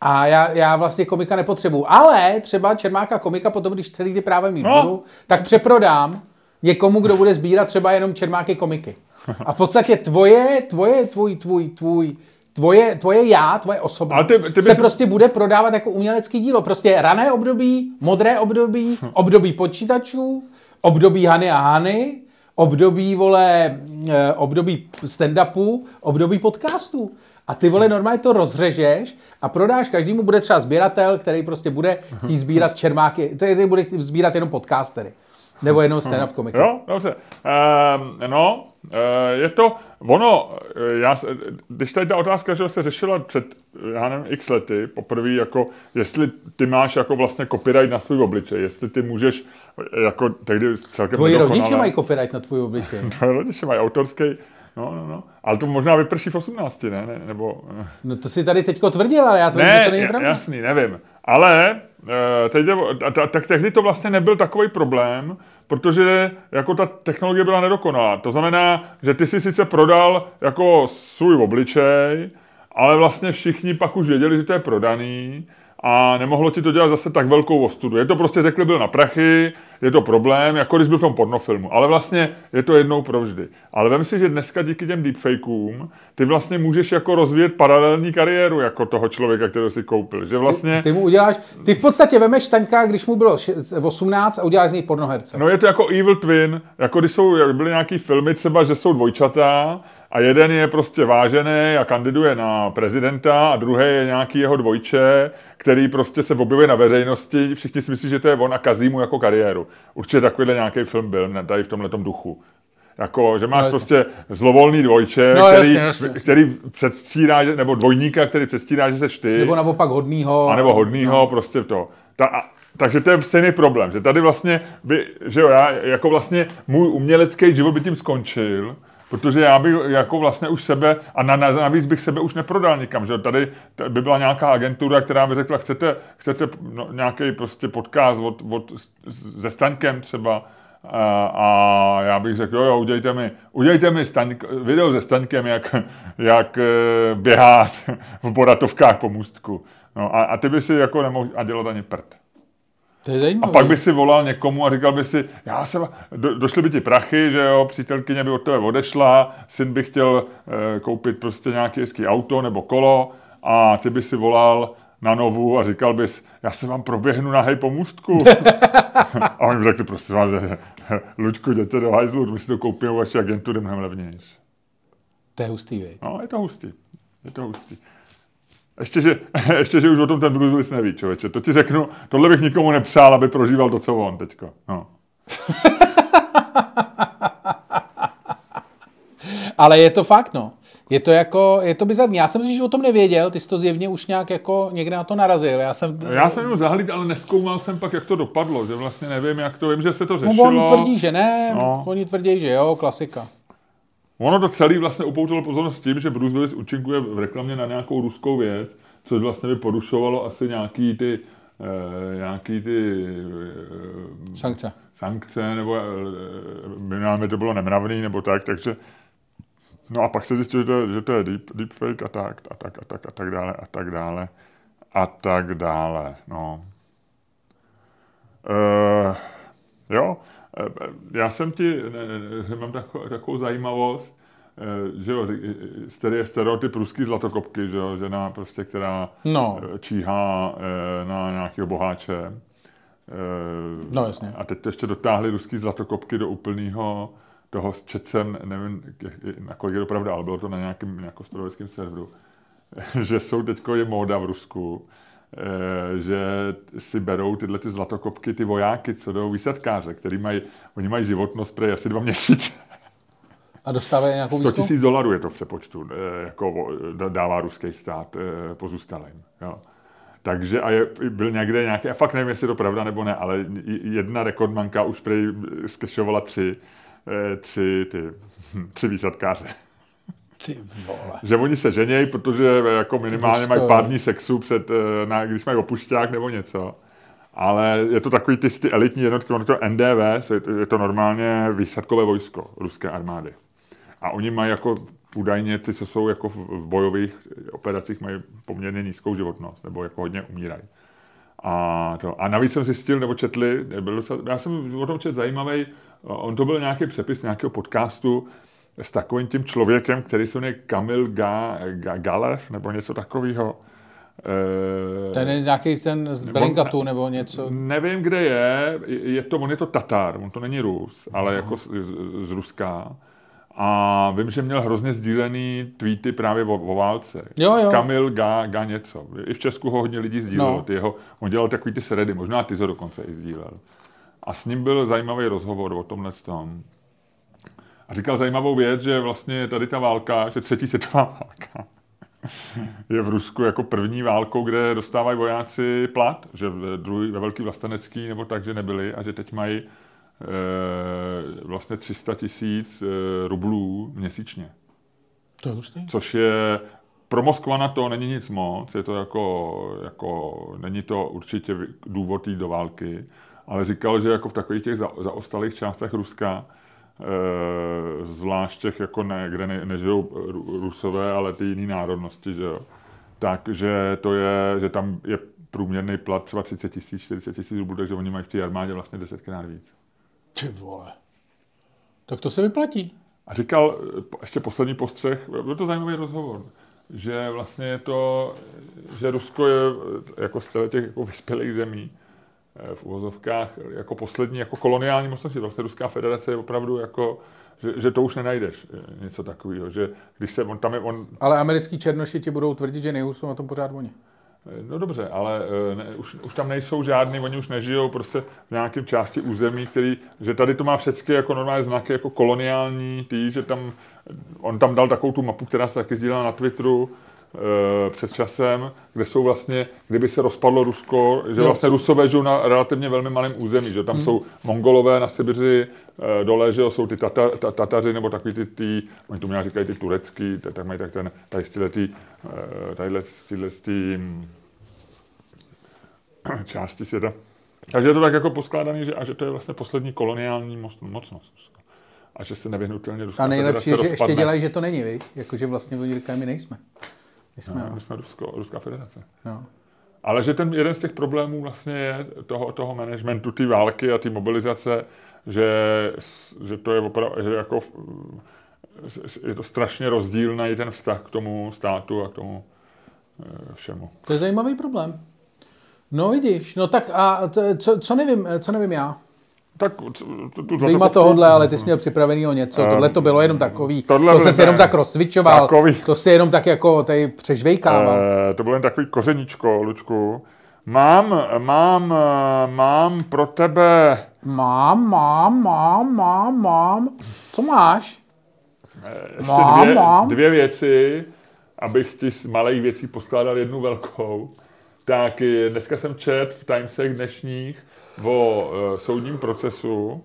A já, já vlastně komika nepotřebuju. Ale třeba Čermáka komika potom, když celý ty právě mít no. budu, tak přeprodám někomu, kdo bude sbírat třeba jenom čermáky komiky. A v podstatě tvoje, tvoje, tvůj, tvůj, tvůj, tvoje, tvoje já, tvoje osoba ty, ty bys... se prostě bude prodávat jako umělecký dílo. Prostě rané období, modré období, období počítačů, období Hany a Hany, období, vole, eh, období stand-upu, období podcastů. A ty vole normálně to rozřežeš a prodáš, každému bude třeba sběratel, který prostě bude chtít sbírat čermáky, který bude sbírat jenom podcastery. Nebo jenom stand-up komika. Jo, dobře. Um, no, je to, ono, eh, já, když tady ta otázka, že se řešila před, já nevím, x lety, poprvé, jako, jestli ty máš jako vlastně copyright na svůj obličej, jestli ty můžeš, eh, jako tehdy celkem Tvoji rodiče mají copyright na tvůj obličej. Tvoje rodiče mají autorský, no, no, no. Ale to možná vyprší v 18, ne? ne nebo, eh, No to si tady teďko tvrdil, ale já tvrdím, ne, že to není pravda. jasný, nevím. Ale eh, teď tak tehdy to vlastně nebyl takový problém, protože jako ta technologie byla nedokonalá. To znamená, že ty si sice prodal jako svůj obličej, ale vlastně všichni pak už věděli, že to je prodaný a nemohlo ti to dělat zase tak velkou ostudu. Je to prostě řekli, byl na prachy, je to problém, jako když byl v tom pornofilmu. Ale vlastně je to jednou provždy. Ale vem si, že dneska díky těm deepfakeům ty vlastně můžeš jako rozvíjet paralelní kariéru jako toho člověka, kterého si koupil. Že vlastně... Ty mu uděláš, ty v podstatě vemeš Staňka, když mu bylo še- 18 a uděláš z něj pornoherce. No je to jako Evil Twin, jako když jsou, jak byly nějaký filmy třeba, že jsou dvojčata a jeden je prostě vážený a kandiduje na prezidenta a druhý je nějaký jeho dvojče, který prostě se objevuje na veřejnosti, všichni si myslí, že to je on a kazí mu jako kariéru. Určitě takovýhle nějaký film byl ne, tady v tomhle duchu. Jako, že máš No, prostě zlovolný dvojče, No, který, jasně, jasně, který předstírá, nebo dvojníka, který předstírá, že seš ty. Nebo naopak hodnýho. A nebo hodnýho, no. prostě to. Ta, a, takže to je stejný problém, že tady vlastně, by, že jo, já, jako vlastně můj umělecký život by tím skončil, protože já bych jako vlastně už sebe, a na, na, navíc bych sebe už neprodal nikam, že tady by byla nějaká agentura, která by řekla, chcete, chcete no, nějaký prostě podcast od, od, se Staňkem třeba, a, a já bych řekl, jo, jo, udělejte mi, udělejte mi staňk, video se Staňkem, jak, jak eh, běhá v boratovkách po můstku. No, a, a ty by si jako nemohl a dělat ani prd. To je A pak by si volal někomu a říkal by si, já jsem, do, došly by ti prachy, že jo, přítelkyně by od tebe odešla, syn by chtěl e, koupit prostě nějaké hezký auto nebo kolo a ty by si volal na novu a říkal bys, já se vám proběhnu na hej po můstku. a oni by řekli, prosím vás, že, Luďku, jděte do hajzlu, my si to koupíme u vaší agentury mnohem levnější. To je hustý, viď? No, je to hustý. Je to hustý. Ještě že, ještě, že už o tom ten Bruce Willis neví, člověče. To ti řeknu, tohle bych nikomu nepřál, aby prožíval to, co on teďko. No. Ale je to fakt, no. Je to jako, je to bizarní. Já jsem totiž o tom nevěděl, ty jsi to zjevně už nějak jako někde na to narazil. Já jsem... Já jsem jenom zahlíd, ale neskoumal jsem pak, jak to dopadlo, že vlastně nevím, jak to, vím, že se to No, řešilo. on tvrdí, že ne, No. no. oni tvrdí, že jo, klasika. Ono to celý vlastně upoutalo pozornost tím, že Bruce Willis účinkuje v reklamě na nějakou ruskou věc, což vlastně by porušovalo asi nějaký ty, eh, nějaký ty eh, Sankce. sankce, nebo eh, minimálně to bylo nemravný, nebo tak, takže no a pak se zjistilo, že to, je- že to je deep, deepfake a tak, a tak, a tak, a tak dále, a tak dále, a tak dále, no. Uh, jo, eh, já jsem ti, mám takovou, takovou zajímavost, eh, že jo, je stereotyp ruský zlatokopky, že jo, žena prostě, která No. eh, číhá eh, na nějakého boháče. Eh, No, jasně. A teď to ještě dotáhli ruský zlatokopky do úplného toho s četcem, nevím, na kolik je to pravda, ale bylo to na nějakém nějakém starověkém serveru, že jsou teďko je móda v Rusku, eh, že si berou tyhle ty zlatokopky, ty vojáky, co jdou výsadkáře, který mají, oni mají životnost prej asi dva měsíce. A dostávají nějakou 100 výsluhu? tisíc dolarů je to v přepočtu, eh, jako dává ruský stát eh, pozůstalým. Jo. Takže a je, byl někde nějaký, a fakt nevím, jestli je to pravda nebo ne, ale jedna rekordmanka už prej skešovala tři, eh, tři, ty, tři výsadkáře. Ty vole. Že oni se ženějí, protože jako minimálně mají pár dní sexu, před, eh, na, když mají opušťák nebo něco. Ale je to takový ty, ty elitní jednotky, ono to NDV, je to, normálně výsadkové vojsko ruské armády. A oni mají jako údajně ty, co jsou jako v v bojových operacích, mají poměrně nízkou životnost, nebo jako hodně umírají. A, to, a navíc jsem zjistil, nebo četli, byl docela, já jsem o tom četl zajímavý, on to byl nějaký přepis nějakého podcastu s takovým tím člověkem, který se jmenuje Kamil Ga, Ga, Galev, nebo něco takového. E, Ten je nějaký ten z Bellingatu nebo něco. Nevím, kde je, je to, on je to Tatar, on to není Rus, ale jako z, z, z Ruska. A vím, že měl hrozně sdílený tweety právě o, o válce. Jo, jo. Kamil Ga, Ga něco. I v Česku ho hodně lidí sdílelo. No. Ty jeho, on dělal takový ty sredy, možná ty ho dokonce i sdílel. A s ním byl zajímavý rozhovor o tomhle tom. A říkal zajímavou věc, že vlastně tady ta válka, že třetí světová válka je v Rusku jako první válkou, kde dostávají vojáci plat, že ve, druhý, ve Velký vlastenecký nebo tak, že nebyli a že teď mají e, vlastně 300 tisíc e, rublů měsíčně. To je hustý. Což je pro Moskva na to není nic moc, je to jako, jako není to určitě důvod jít do války, ale říkal, že jako v takových těch za, zaostalých částech Ruska, zvlášť těch, jako ne, kde ne, nežijou Ru- Rusové, ale ty jiné národnosti, že jo, takže to je, že tam je průměrný plat třeba 30 tisíc, 40 tisíc rublů, takže oni mají v té armádě vlastně desetkrát víc. Ty vole. Tak to se vyplatí. A říkal, ještě poslední postřeh, byl to zajímavý rozhovor, že vlastně je to, že Rusko je jako z těch jako vyspělých zemí eh, v uvozovkách jako poslední jako koloniální mocnost, vlastně Ruská federace je opravdu jako, že, že to už nenajdeš eh, něco takového, že když se, on tam je, on, Ale americký černoši ti budou tvrdit, že nejhůř jsou na tom pořád oni. No dobře, ale eh, ne, už, už tam nejsou žádný, oni už nežijou prostě v nějakém části území, který, že tady to má všechny jako normální znaky, jako koloniální, tý, že tam, on tam dal takovou tu mapu, která se taky sdílela na Twitteru, před časem, kde jsou vlastně, kdyby se rozpadlo Rusko, že Jo. vlastně Rusové žijou na relativně velmi malém území, že tam Hmm. jsou Mongolové na Sibiři, e, dole, že jsou ty tata, ta, Tataři, nebo takový ty, ty, oni tomu nějak říkají ty turecký, tak, tak mají tak ten, tady tyhle ty, e, tadyhle, tyhle ty, hm, části světa. Takže je to tak jako poskládaný, že, a že to je vlastně poslední koloniální moc, mocnost. Ruska. A že se nevyhnutelně Ruská A nejlepší je, že ještě rozpadne. dělají, že to není, viď? Jakože vlastně oni říkají, my nejsme. My jsme, No, my jsme Rusko, Ruská federace. no. Ale že ten jeden z těch problémů vlastně je toho, toho managementu té války a té mobilizace, že, že to je opravdu, že jako je to strašně rozdílný ten vztah k tomu státu a k tomu eh, všemu. To je zajímavý problém. No vidíš, no tak a co, co, nevím, co nevím já? Tak tu, tu, tu Vyjma tohohle, ale ty jsi měl připravený o něco. Tohle to bylo jenom takový. tohle to se jenom tak rozcvičoval. Takový. To si jenom tak jako tady přežvejkával. Eh, to bylo jen takový kořeníčko, Lučku. Mám, mám, eh, mám pro tebe Mám, mám, mám, mám, mám. Co máš? ještě Mám, dvě, mám. dvě věci, abych ti z malých věcí poskládal jednu velkou. Tak dneska jsem čet v Timesech dnešních o e, soudním procesu,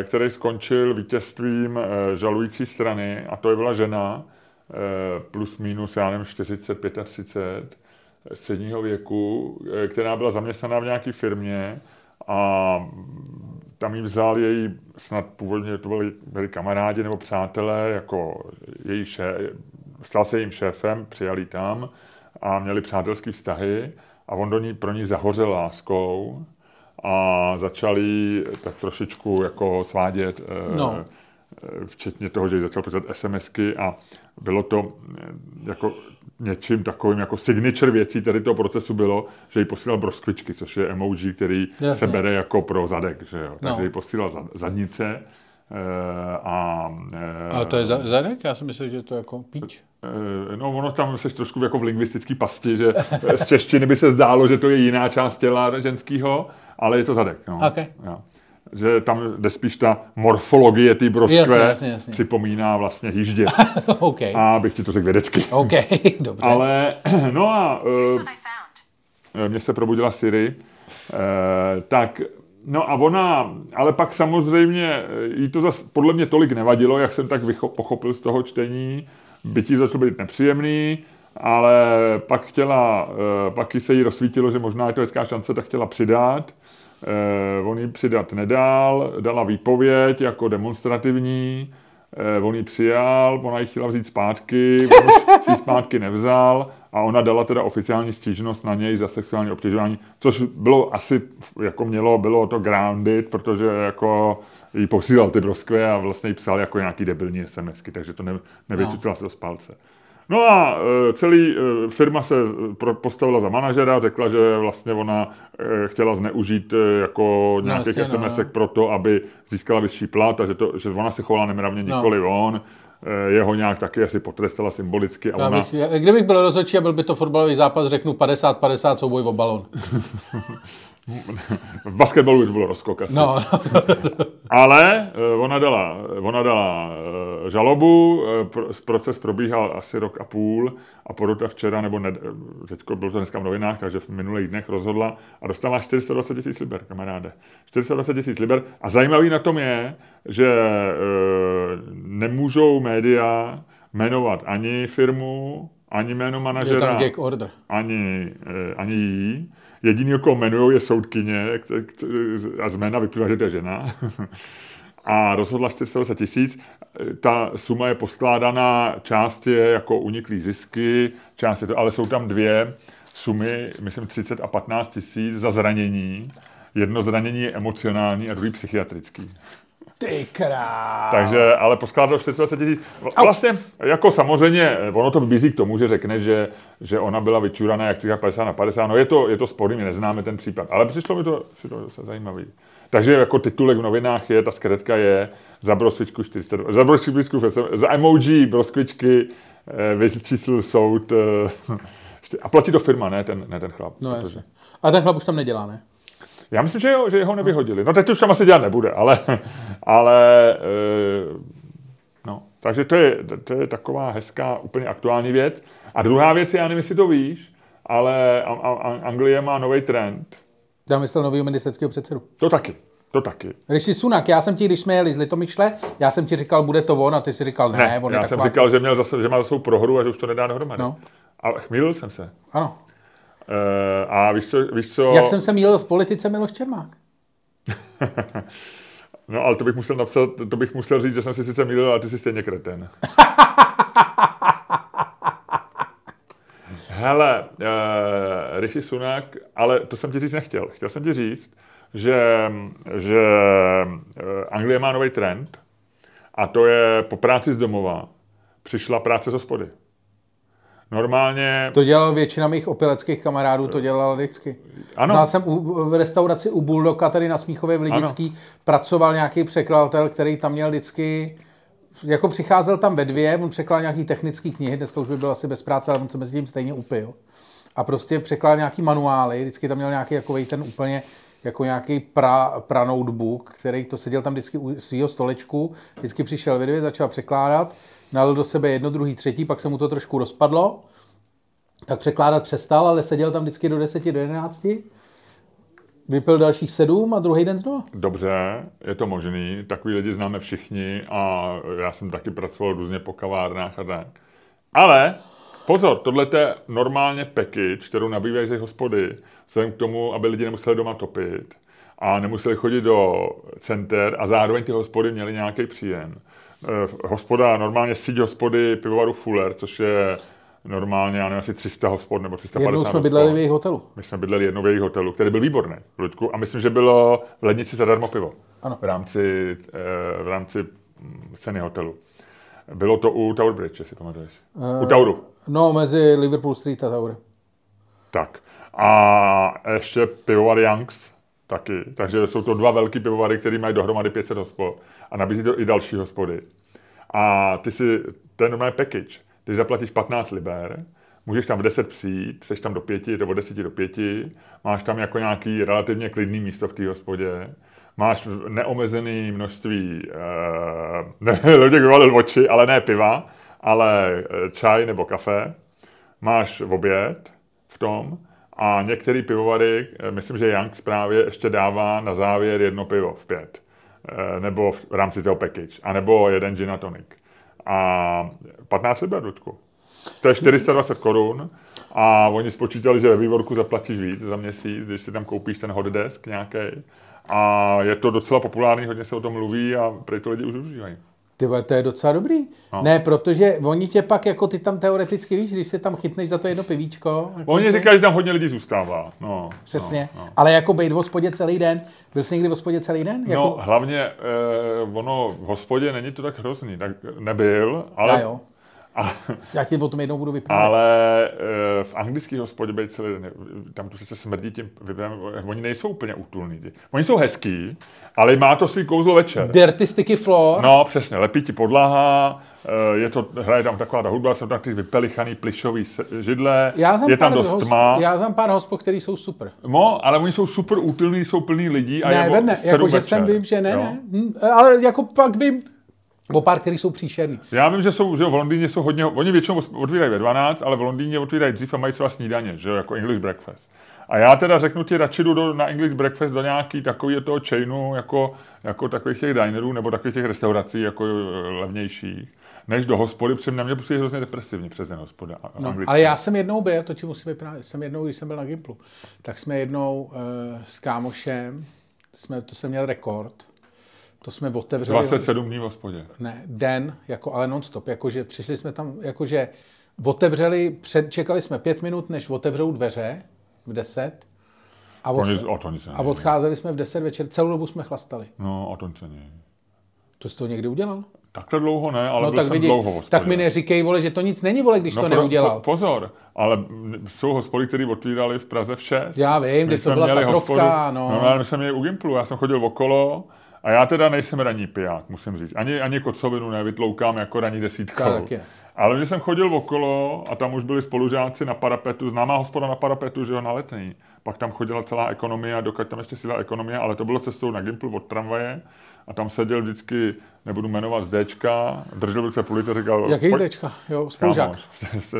e, který skončil vítězstvím e, žalující strany, a to je byla žena, e, plus minus, já nevím, 40, 35, středního věku, e, která byla zaměstnaná v nějaké firmě a tam jí vzal její, snad původně to byli, byli kamarádi nebo přátelé, jako její šé, stal se jejím šéfem, přijali tam a měli přátelské vztahy a on do ní, pro ní zahořel láskou a začali tak trošičku jako svádět, eh, No. eh, včetně toho, že jí začal posílat SMSky a bylo to eh, jako něčím takovým jako signature věcí tady toho procesu bylo, že jí posílal broskvičky, což je emoji, který Jasně. se bere jako pro zadek, že jo. Takže No. jí posílal za- zadnice a... A to je za- zadek? Já si myslím, že to je jako píč. Eh, No, ono tam seš trošku jako v lingvistický pasti, že eh, z češtiny by se zdálo, že to je jiná část těla ženského, ale je to zadek. No. Ok. Jo. Že tam jde spíš ta morfologie té broskve, Jasně, jasně, jasně. připomíná vlastně jíždě. OK. A bych ti to řekl vědecky. OK, dobře. Ale, no a Here's eh, mně se probudila Siri, eh, tak no a ona, ale pak samozřejmě jí to zas podle mě tolik nevadilo, jak jsem tak vycho- pochopil z toho čtení, byť jí začalo být nepříjemný, ale pak chtěla, eh, pak se jí rozsvítilo, že možná je to hezká šance, tak chtěla přidat. Eh, on jí přidat nedal, dala výpověď jako demonstrativní, eh, on ji přijal, ona ji chtěla vzít zpátky, on už si ji zpátky nevzal a ona dala teda oficiální stížnost na něj za sexuální obtěžování, což bylo asi, jako mělo, bylo to grounded, protože jako jí posílal ty broskve a vlastně jí psal jako nějaký debilní SMSky, takže to ne, nevycucila se to z palce. No a e, celý e, firma se pro- postavila za manažera, řekla, že vlastně ona e, chtěla zneužít e, jako nějakých jasně, no, SMSek pro to, aby získala vyšší plat a že, to, že ona se chovala nemravně, nikoli on. E, jeho nějak taky asi potrestala symbolicky a ona... bych, kdybych byl rozhodčí a byl by to fotbalový zápas, řeknu 50-50 souboj o balon. v basketbalu by to bylo rozkok asi. No, Ale eh, ona dala, ona dala eh, žalobu, eh, pro- proces probíhal asi rok a půl a porota včera, nebo ne, teďko bylo to dneska v novinách, takže v minulých dnech rozhodla a dostala 420 tisíc liber, kamaráde. 420 tisíc liber a zajímavý na tom je, že nemůžou média jmenovat ani firmu, ani jméno je manažera tam gag order. ani, eh, ani jí. Jediný, koho jmenují, je soudkyně a z jména vyplývá, že to je žena. A rozhodla 420 tisíc. Ta suma je poskládaná, část je jako uniklý zisky, část je to, ale jsou tam dvě sumy, myslím 30 a 15 tisíc za zranění. Jedno zranění je emocionální a druhý psychiatrický. Ty krá. Takže, ale poskládal 420 tisíc. Vla- Vlastně, jako samozřejmě, ono to vybízí k tomu, že řekne, že, že ona byla vyčuraná, jak říká 50 na 50. No je to, je to sporný, my neznáme ten případ. Ale přišlo mi to, přišlo zase zajímavý. Takže jako titulek v novinách je, ta skretka je za broskvičku 400, za broskvičku, za emoji broskvičky eh, vyčíslil soud eh, a platí to firma, ne ten, ne ten chlap. No protože- jasně. A ten chlap už tam nedělá, ne? Já myslím, že ho, že ho nevyhodili. No teď už tam asi dělat nebude, ale, ale e, no. Takže to je, to je taková hezká, úplně aktuální věc. A druhá věc, já nevím, jestli to víš, ale a, a, Anglie má nový trend. Já myslel novýho ministerského předsedu. To taky, to taky. Rishi Sunak, já jsem ti, když jsme jeli z Litomyšle, já jsem ti říkal, bude to on, a ty si říkal, ne, Ne, on je já jsem taková... říkal, že, měl zase, že má za svou prohru a že už to nedá dohromady. No. A chmýlil jsem se. Ano. E, a víš co, víš co? Jak jsem se mýlil v politice Miloš Čermák. No ale to bych musel napsat, to bych musel říct, že jsem si sice mýlil, ale ty jsi stejně kreten. Hele, uh, Rishi Sunak, ale to jsem ti říct nechtěl. Chtěl jsem ti říct, že, že eh, Anglie má nový trend a to je po práci z domova přišla práce z hospody. Normálně, To dělal většina mých opileckých kamarádů, to dělala vždycky. ano, Znal jsem u, v restauraci u Bulldoga tady na Smíchově v Lidický, pracoval nějaký překladatel, který tam měl vždycky, jako přicházel tam ve dvě, on překládal nějaký technické knihy, dneska už by byl asi bez práce, ale on se mezi tím stejně upil. A prostě překládal nějaký manuály, vždycky tam měl nějaký jako ten úplně jako nějaký pra, pra notebook, který to seděl tam vždycky u svého stolečku, vždycky přišel ve dvě, začal překládat, nalil do sebe jedno, druhý, třetí, pak se mu to trošku rozpadlo, tak překládat přestal, ale seděl tam vždycky do 10, do 11, vypil dalších sedm a druhý den znova. Dobře, je to možný, takový lidi známe všichni a já jsem taky pracoval různě po kavárnách a tak. Ale pozor, tohle je normálně package, kterou nabývají ze hospody, vzhledem k tomu, aby lidi nemuseli doma topit a nemuseli chodit do center a zároveň ty hospody měly nějaký příjem. Eh, Hospoda, normálně síť hospody pivovaru Fuller, což je normálně, já nevím, asi 300 hospod nebo 350 Jednou jsme hospod. bydleli v jejich hotelu. My jsme bydleli jednou v jejich hotelu, který byl výborný, Ludku, a myslím, že bylo v lednici zadarmo pivo. Ano. V rámci, eh, v rámci mm, ceny hotelu. Bylo to u Tower Bridge, jestli pamatuješ. Eh, u Toweru. No, mezi Liverpool Street a Tower. Tak. A ještě pivovar Youngs taky. Takže jsou to dva velký pivovary, které mají dohromady 500 hospod. A nabízí to i další hospody. A ty si, to je normální package. Ty zaplatíš 15 liber, můžeš tam v 10 přijít, seš tam do pěti, do 10 do pěti, máš tam jako nějaký relativně klidný místo v té hospodě, máš neomezené množství, ne, Luděk vyvalil oči, ale ne piva, ale eh, čaj nebo kafe, máš oběd v tom a některé pivovary, eh, myslím, že Youngs právě ještě dává na závěr jedno pivo v pět, eh, nebo v rámci toho package, anebo jeden gin a tonic. A 15 liber, Ludku. To je 420 korun a oni spočítali, že ve vývorku zaplatíš víc za měsíc, když si tam koupíš ten hot desk nějaký. A je to docela populární, hodně se o tom mluví a prý to lidi už užívají. Ty vole, to je docela dobrý. No. No. Ne, protože oni tě pak, jako ty tam teoreticky víš, když se tam chytneš za to jedno pivíčko. Jako Oni to- říkají, že tam hodně lidí zůstává. No, Přesně. No, no. Ale jako bejt v hospodě celý den. Byl jsi někdy v hospodě celý den? Jako... No, hlavně eh, ono v hospodě není to tak hrozný. Tak nebyl, ale. A, Já ti o tom jednou budu vyprávět. ale eh, v anglických hospodě být celý den, tam to sice smrdí tím vybem, oni nejsou úplně útulní. Oni jsou hezký, ale má to svý kouzlo večer. Dirty Sticky Floor. No, přesně, lepí ti podlaha, eh, je to, hraje tam taková ta hudba, jsou tam ty vypelichaný plišový židle, já je tam dost tma. Já znám pár hospod, který jsou super. No, ale oni jsou super útulní, jsou plný lidí a ne, je sedm jako že jsem vím, že ne, jo. ne. Hm, ale jako pak vím o pár, který jsou příšerný. Já vím, že jsou, že v Londýně jsou hodně, oni většinou otvírají ve 12, ale v Londýně otvírají dřív a mají svá snídaně, že jo, jako English breakfast. A já teda řeknu ti, radši jdu do, na English breakfast do nějaký takový toho chainu, jako, jako takových těch dinerů nebo takových těch restaurací, jako eh, levnějších, než do hospody, protože na mě působí hrozně depresivně přes den hospoda. No, anglicky. ale já jsem jednou byl, to ti musím vyprávět, jsem jednou, když jsem byl na Gimplu, tak jsme jednou uh, s kámošem, jsme, to jsem měl rekord, to jsme otevřeli... 27 dní v hospodě. Ne, den, jako ale non-stop, jakože přišli jsme tam, jakože otevřeli, před, čekali jsme pět minut, než otevřou dveře v deset a, od, Oni, o to nic a odcházeli jsme v deset večer, celou dobu jsme chlastali. No, o to nic není. To jsi to někdy udělal? Takhle dlouho ne, ale No byl tak jsem vidíš, dlouho v hospodě. tak mi neříkej, vole, že to nic není, vole, když to pro- neudělal. Po, pozor, ale jsou hospody, které otvírali v Praze v 6. Já vím, kde to byla Tatrovka, hospodu- no. no. ale my jsme měli u Gimplu, já jsem chodil okolo a já teda nejsem ranní piják, musím říct. Ani, ani kocovinu nevytloukám jako ranní desítkou. Ale když jsem chodil okolo a tam už byli spolužáci na parapetu, známá hospoda na parapetu, že jo, na letný. Pak tam chodila celá ekonomie, a dokud tam ještě sídla ekonomie, ale to bylo cestou na Gimplu od tramvaje. A tam seděl vždycky, nebudu jmenovat, z Dčka, držel v ruce police a říkal... Jaký "Pojď, zdečka? Jo, spolužák. kámoš, z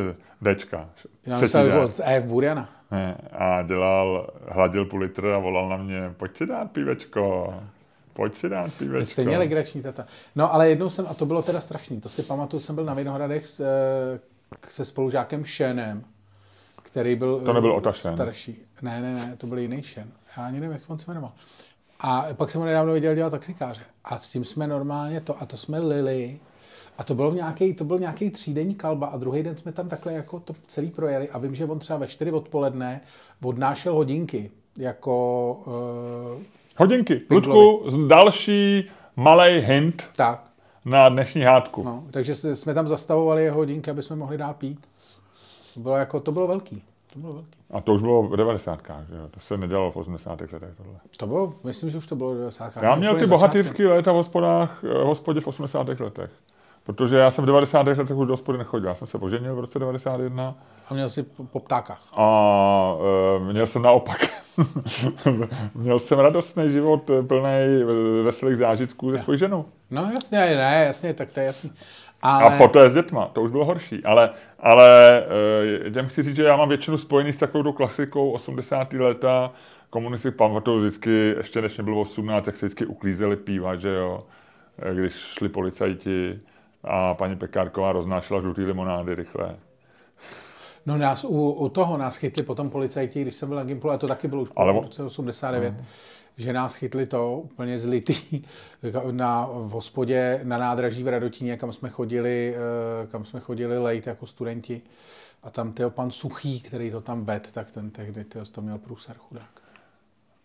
Dčka. Já myslel, z EF Buriana. Ne, a dělal, hladil půl litr a volal na mě, pojď si dát pívečko, pojď si dát pívečko. stejně legrační tata. No ale jednou jsem, a to bylo teda strašný, to si pamatuju, jsem byl na Vinohradech s, eh, se spolužákem Šenem, který byl To nebyl eh, Ota Šen. starší. Ne, ne, ne, to byl jiný Šen. Já ani nevím, jak on se jmenoval. A pak jsem ho nedávno viděl dělat taxikáře. A s tím jsme normálně to, a to jsme lili. A to bylo v nějaký, to byl nějaký třídenní kalba a druhý den jsme tam takhle jako to celý projeli a vím, že on třeba ve 4 odpoledne odnášel hodinky jako uh, Hodinky, Ludku, z- další malý hint tak. na dnešní hádku. No, takže jsme tam zastavovali jeho hodinky, aby jsme mohli dál pít. To bylo, jako, to bylo velký. To bylo velký. A to už bylo v 90. Že jo? To se nedělalo v 80. letech tohle. To bylo, myslím, že už to bylo v 90. Já měl ty bohatýrský léta v hospodách, v hospodě v 80. letech. Protože já jsem v 90. letech už do hospody nechodil. Já jsem se oženil v roce 91 A měl si po, ptákách. a e, měl jsem naopak. měl jsem radostný život, plný veselých zážitků se svojí ženou. No jasně, ne, jasně, tak to je jasný. A Ale, poté s dětma, to už bylo horší. Ale, ale e, já chci říct, že já mám většinu spojený s takovou klasikou 80. léta. Komunisti pamatuju vždycky, ještě než mě bylo 18, jak se vždycky uklízeli píva, že jo, E, když šli policajti a paní Pekárková roznášela žlutý limonády rychle. no nás, u, u, toho nás chytli potom policajti, když jsem byl na Gimplu, a to taky bylo už Ale po roce 89, že nás chytli to úplně zlitý na, v hospodě na nádraží v Radotíně, kam jsme chodili, eh, kam jsme chodili lejt jako studenti. A tam tyjo, pan Suchý, který to tam ved, tak ten tehdy tyjo, to měl průser chudák.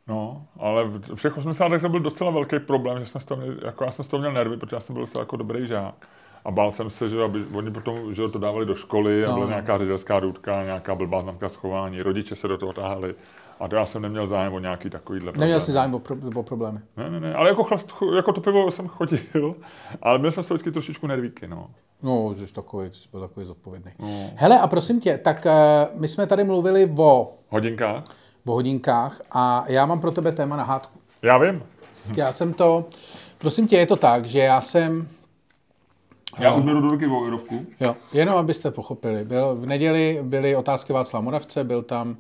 No, ale v těch 80. letech to byl docela velký problém, že jsme z toho měli, jako já jsem z toho měl nervy, protože já jsem byl docela jako dobrý žák. A bál jsem se, že aby oni potom že to dávali do školy a No. byla nějaká ředitelská důdka, nějaká blbá známka schování, rodiče se do toho táhali. A to já jsem neměl zájem o nějaký takovýhle problém. Neměl jsi zájem o, pro, o problémy. Ne, ne, ne, ale jako, chlast, jako to pivo jsem chodil, ale měl jsem z toho vždycky trošičku nervíky, no. No, jsi takový, jsi byl takový zodpovědný. no. Hele, a prosím tě, tak uh, my jsme tady mluvili o, Hodinka? o hodinkách a já mám pro tebe téma na hádku. Já vím. Já jsem to, prosím tě, je to tak, že já jsem, Já už beru do ruky o eurovku. jo, jenom abyste pochopili, byl, v neděli byly otázky Václava Moravce, byl tam,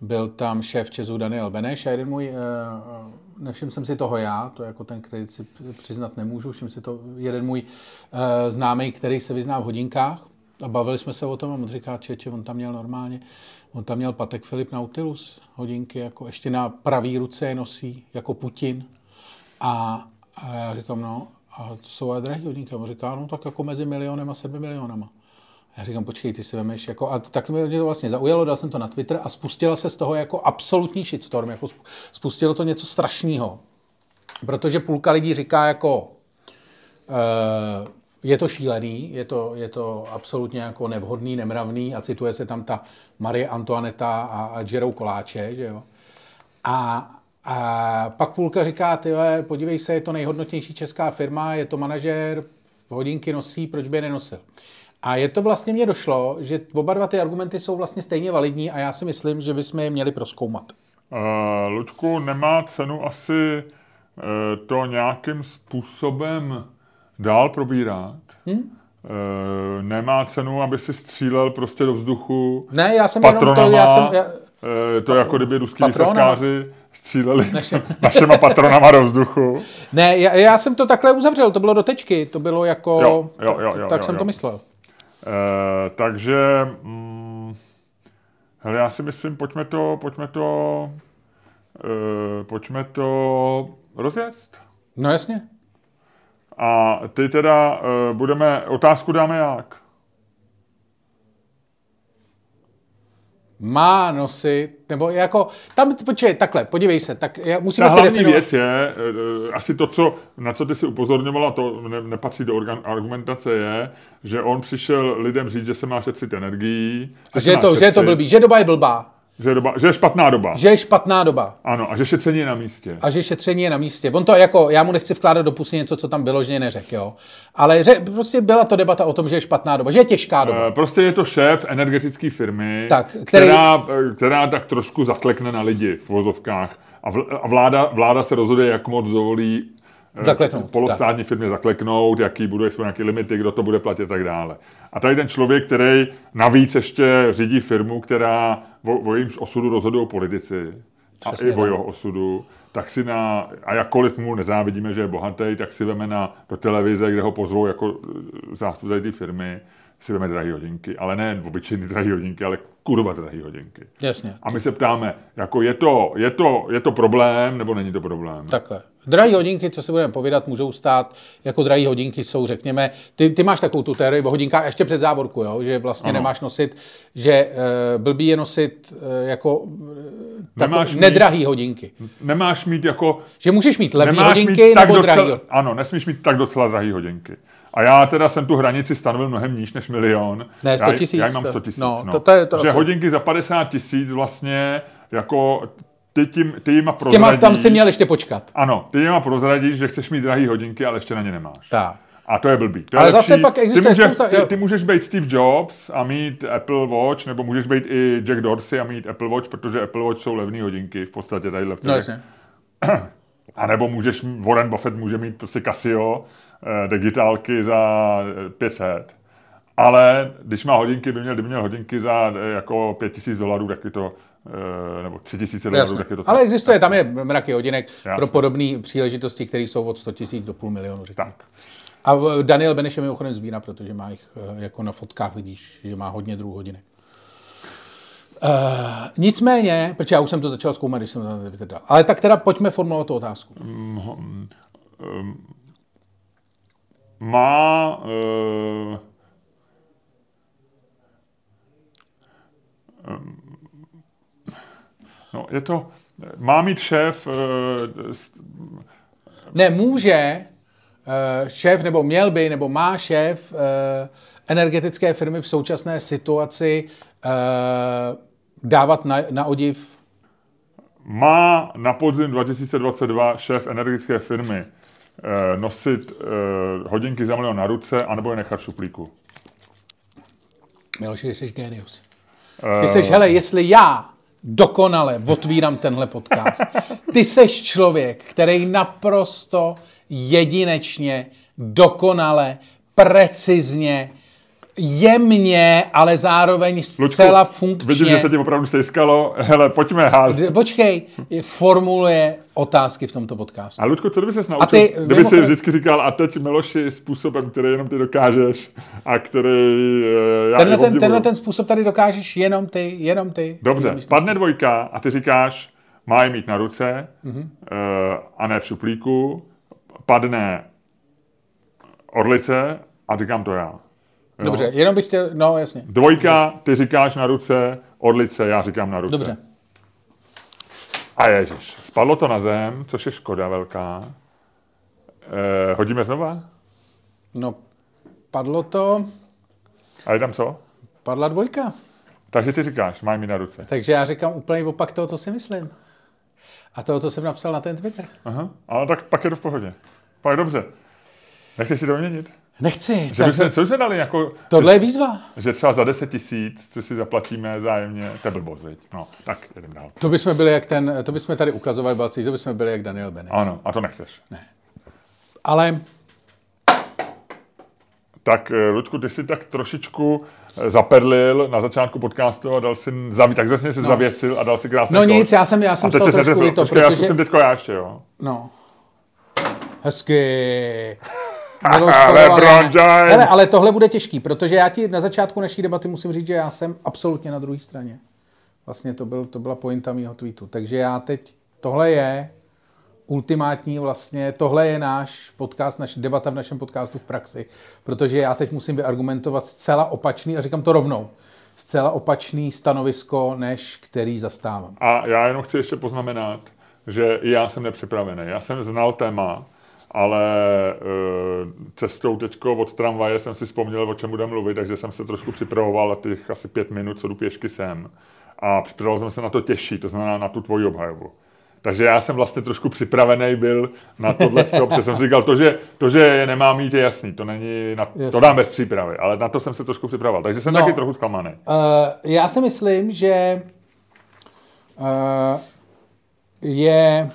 byl tam šéf Česu Daniel Beneš a jeden můj, uh, nevšiml jsem si toho já, to jako ten kredit si přiznat nemůžu, všiml si to jeden můj uh, známý, který se vyzná v hodinkách a bavili jsme se o tom a on říká, čeče, on tam měl normálně, on tam měl Patek Filip Nautilus hodinky, jako ještě na pravý ruce je nosí, jako Putin. A, a já říkám, no, a to jsou ale drahé hodinky. On říká, no tak jako mezi milionem a sedmi milionama. A já říkám, počkej, ty si vemeš, jako, a tak mě to vlastně zaujalo, dal jsem to na Twitter a spustila se z toho jako absolutní shitstorm, jako sp- spustilo to něco strašného. Protože půlka lidí říká jako, uh, Je to šílený, je to, je to absolutně jako nevhodný, nemravný a cituje se tam ta Marie Antoineta a, a Jerou Koláče, že jo. A, a pak půlka říká, ty vole, podívej se, je to nejhodnotnější česká firma, je to manažer, hodinky nosí, proč by je nenosil? A je to vlastně mně došlo, že oba dva ty argumenty jsou vlastně stejně validní a já si myslím, že bychom je měli proskoumat. Uh, Luďku, nemá cenu asi uh, to nějakým způsobem dál probírat. Hmm? Uh, nemá cenu, aby si střílel prostě do vzduchu Ne, já jsem patronama, jenom to, já jsem, já, uh, to jako kdyby ruský Patronama. výsadkáři stříleli našima patronama do vzduchu. ne, já, já jsem to takhle uzavřel, to bylo do tečky, to bylo jako, Jo, jo, jo, jo, tak jo, jsem jo. to myslel. Uh, takže, mm, hele, já si myslím, pojďme to, pojďme to, uh, pojďme to rozjet. No jasně. A ty teda uh, budeme, otázku dáme jak? Má nosit, nebo jako, tam, počkej, takhle, podívej se, tak já, musíme Ta si hlavní definovat. věc je, uh, asi to, co, na co ty si upozorňovala, to ne, nepatří do organ, argumentace, je, že on přišel lidem říct, že se má šetřit energií. A se že je, to, že je to blbý, že doba je blbá, Že je, doba, že je špatná doba. že je špatná doba Ano, a že šetření je na místě. a že šetření je na místě. On to jako, já mu nechci vkládat do pusy něco, co tam vyloženě neřekl, jo. Ale ře, prostě byla to debata o tom, že je špatná doba, že je těžká doba. Eh, Prostě je to šéf energetické firmy, Tak, který- která, eh, která tak trošku zaklekne na lidi v vozovkách. A, vl- a vláda, vláda se rozhoduje, jak moc dovolí eh, Zakleknout, polostátní firmě zakleknout, jaký budou jsou nějaké limity, kdo to bude platit a tak dále. A tady ten člověk, který navíc ještě řídí firmu, která o, o jejímž osudu rozhodují politici a Přesně i o jeho osudu, tak si na, a jakkoliv mu nezávidíme, že je bohatý, tak si veme na, do televize, kde ho pozvou jako eh, zástupce té firmy, si veme drahé hodinky, ale ne obyčejné drahé hodinky, ale kurva drahé hodinky. Jasně. A my se ptáme, jako je to, je, to, je to problém, nebo není to problém? Takhle. Drahé hodinky, co si budeme povídat, můžou stát, jako drahé hodinky jsou, řekněme, ty, ty máš takovou tu teorii o hodinkách ještě před závorku, jo? že vlastně Ano. nemáš nosit, že uh, blbý je nosit uh, jako uh, Nemáš tako, mít- nedrahý hodinky. Nemáš mít jako... Že můžeš mít levné hodinky mít tak nebo docela, drahý. Ano, nesmíš mít tak docela drahé hodinky. A já teda jsem tu hranici stanovil mnohem níž než milion. Ne, 100 Já- tisíc, Já, já mám to- 100 tisíc. no, No, to- to je to že hodinky za 50 tisíc vlastně jako ty, tím, ty jima S těma tam prozradíš- si měl ještě počkat. Ano, ty jima prozradíš, že chceš mít drahé hodinky, ale ještě na ně nemáš. Tak. A to je blbý. To je Ale lepší. zase pak existuje ty, můžeš, spousta- ty, ty můžeš být Steve Jobs a mít Apple Watch, nebo můžeš být i Jack Dorsey a mít Apple Watch, protože Apple Watch jsou levné hodinky v podstatě tadyhle. No jasně. A nebo můžeš, Warren Buffett může mít prostě Casio eh, digitálky za eh, 500. Ale když má hodinky, by měl, kdyby měl hodinky za eh, jako 5000 dolarů, tak je to, eh, nebo 3000 dolarů, Jasně. tak je to Ale existuje, tam je mraky hodinek Jasně. pro podobné příležitosti, které jsou od 100 tisíc do půl milionu, řekněme. tak. A eh, Daniel Beneš je mimochodem sbírá, protože má jich, eh, jako na fotkách vidíš, že má hodně druhů hodinek. Uh, nicméně, protože já už jsem to začal zkoumat, když jsem to vydal. Ale tak teda pojďme formulovat tu otázku. Má eh, em, no, je to, má mít šéf eh, Ne, může eh, šéf, nebo měl by, nebo má šéf eh, energetické firmy v současné situaci dávat na, na odiv má na podzim 2022 šéf energetické firmy nosit hodinky za milion na ruce, anebo je nechat šuplíku. Miloši, jsi genius. Ty seš, hele, jestli já dokonale otvírám tenhle podcast, ty seš člověk, který naprosto jedinečně, dokonale, precizně, jemně, ale zároveň zcela funkčně. Vidím, že se ti opravdu stejskalo. Hele, pojďme házet. Počkej, formuluje otázky v tomto podcastu. A Ludku, co kdyby se naučil, ty, kdyby si mimochodem- vždycky říkal, a teď Miloši způsobem, který jenom ty dokážeš a který eh, já Tenhle ten, tenhle ten způsob tady dokážeš jenom ty, jenom ty. Dobře, padne dvojka a ty říkáš, má je mít na ruce Mhm. mm-hmm. a ne v šuplíku. Padne orlice a říkám to já. Jo? Dobře, jenom bych chtěl, no jasně. Dvojka, ty říkáš na ruce, orlice, já říkám na ruce. Dobře. A ježiš, spadlo to na zem, což je škoda velká. Eh, hodíme znova? No, padlo to, A je tam co? padla dvojka. Takže ty říkáš, mají mi na ruce. Takže já říkám úplně opak toho, co si myslím. A toho, co jsem napsal na ten Twitter. Aha, ale tak pak je to v pohodě. Pak dobře. Nechceš si to měnit? Nechci. Že tak se, co se dali jako, Tohle je výzva. že třeba za 10 tisíc, co si zaplatíme zájemně, to je blbost, viď? No, tak jdem dál. To bychom byli jak ten, to bychom tady ukazovali balcí, to bychom byli jak Daniel Bennett. Ano, a to nechceš. Ale Tak, eh, Luďku, ty jsi tak trošičku eh, zaperlil na začátku podcastu a dal si, zaví, tak zase si no. zavěsil a dal si krásný No nic, já jsem, já jsem A teď se trošku to, Počkej, já protože... zkusím teďko já ještě, jo. No. Hezky. LeBron James. Hele, ale tohle bude těžký, protože já ti na začátku naší debaty musím říct, že já jsem absolutně na druhé straně. Vlastně to, byl, to byla pointa mýho tweetu. Takže já teď, tohle je ultimátní vlastně, tohle je náš podcast, naše debata v našem podcastu v praxi, protože já teď musím vyargumentovat zcela opačný, a říkám to rovnou, zcela opačný stanovisko, než který zastávám. A já jenom chci ještě poznamenat, že já jsem nepřipravený. Já jsem znal téma, ale e, cestou teďko od tramvaje jsem si vzpomněl, o čem budeme mluvit, takže jsem se trošku připravoval na těch asi pět minut, co jdu pěšky sem. A připravoval jsem se na to těžší, to znamená na tu tvoji obhajobu. Takže já jsem vlastně trošku připravený byl na tohle, protože jsem si říkal, to že, to, že je nemám mít, je jasný, to není, na, to dám bez přípravy, ale na to jsem se trošku připravoval, takže jsem No. taky trochu zklamaný. Uh, já si myslím, že uh, je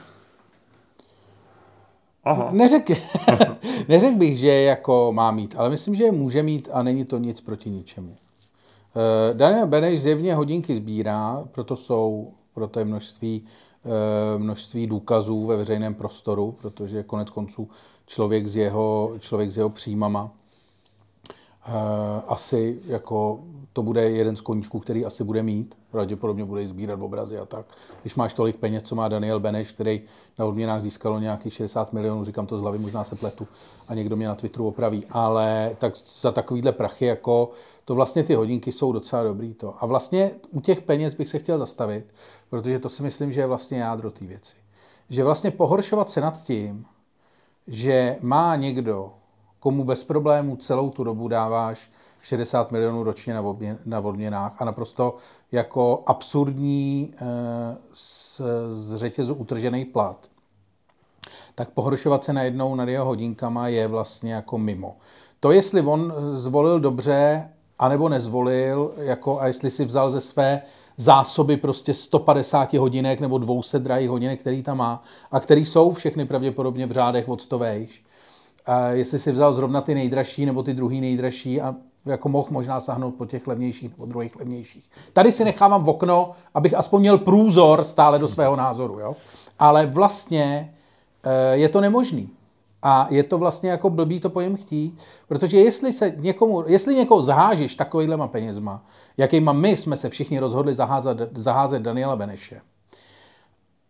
Aha, Neřekl, neřek bych, že jako má mít, ale myslím, že je může mít a není to nic proti ničemu. Eh, Daniel Beneš zjevně hodinky sbírá, proto jsou, proto je množství, eh, množství důkazů ve veřejném prostoru, protože konec konců člověk s jeho, člověk s jeho příjmama asi jako to bude jeden z koníčků, který asi bude mít. Pravděpodobně bude sbírat obrazy a tak. Když máš tolik peněz, co má Daniel Beneš, který na odměnách získalo nějakých 60 milionů, říkám to z hlavy, možná se pletu a někdo mě na Twitteru opraví, ale tak za takovýhle prachy, jako to vlastně ty hodinky jsou docela dobrý to. A vlastně u těch peněz bych se chtěl zastavit, protože to si myslím, že je vlastně jádro té věci. Že vlastně pohoršovat se nad tím, že má někdo, komu bez problémů celou tu dobu dáváš 60 milionů ročně na, odmě, na odměnách a naprosto jako absurdní eh, z, z řetězu utržený plat, tak pohoršovat se najednou nad jeho hodinkama je vlastně jako mimo. To, jestli on zvolil dobře, anebo nezvolil, jako, a jestli si vzal ze své zásoby prostě 150 hodinek nebo 200 drahých hodinek, který tam má, a který jsou všechny pravděpodobně v řádech od 100 vejš, a jestli si vzal zrovna ty nejdražší nebo ty druhý nejdražší a jako mohl možná sáhnout po těch levnějších nebo druhých levnějších. Tady si nechávám v okno, abych aspoň měl průzor stále do svého názoru. Jo? Ale vlastně eh, je to nemožný. A je to vlastně jako blbý to po něm chtít, protože jestli, se někomu, jestli někoho zahážeš takovýhlema penězma, jakýma my jsme se všichni rozhodli zaházet, zaházet Daniela Beneše,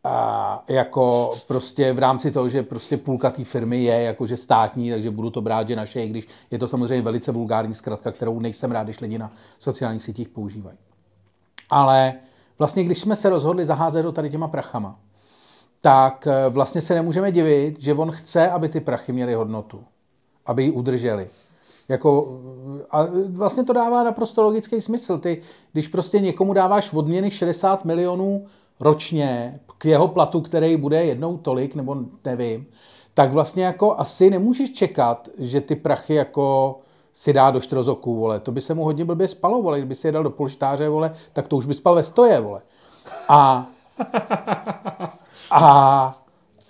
a jako prostě v rámci toho, že prostě půlka té firmy je jakože státní, takže budu to brát, že naše, i když je to samozřejmě velice vulgární zkratka, kterou nejsem rád, když lidi na sociálních sítích používají. Ale vlastně, když jsme se rozhodli zaházet do tady těma prachama, tak eh, vlastně se nemůžeme divit, že on chce, aby ty prachy měly hodnotu, aby ji udrželi. Jako, a vlastně to dává naprosto logický smysl. Ty, když prostě někomu dáváš odměny 60 milionů ročně k jeho platu, který bude jednou tolik, nebo nevím, tak vlastně jako asi nemůžeš čekat, že ty prachy jako si dá do štrozoku, vole. To by se mu hodně blbě spalo, vole. Kdyby si je dal do polštáře, vole, tak to už by spal ve stoje, vole. A, a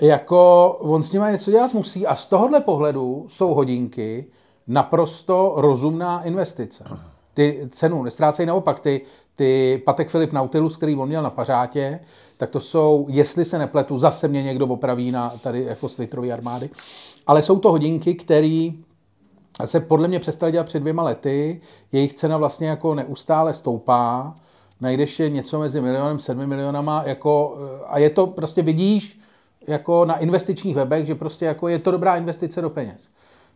jako on s nima něco dělat musí a z tohohle pohledu jsou hodinky naprosto rozumná investice. Ty cenu nestrácejí naopak. Ty, ty Patek Filip Nautilus, který on měl na pařátě, tak to jsou, jestli se nepletu, zase mě někdo opraví na tady jako z Litrový armády, ale jsou to hodinky, které se podle mě přestali dělat před dvěma lety, jejich cena vlastně jako neustále stoupá, najdeš je něco mezi milionem, sedmi milionama, jako, a je to prostě vidíš jako na investičních webech, že prostě jako je to dobrá investice do peněz.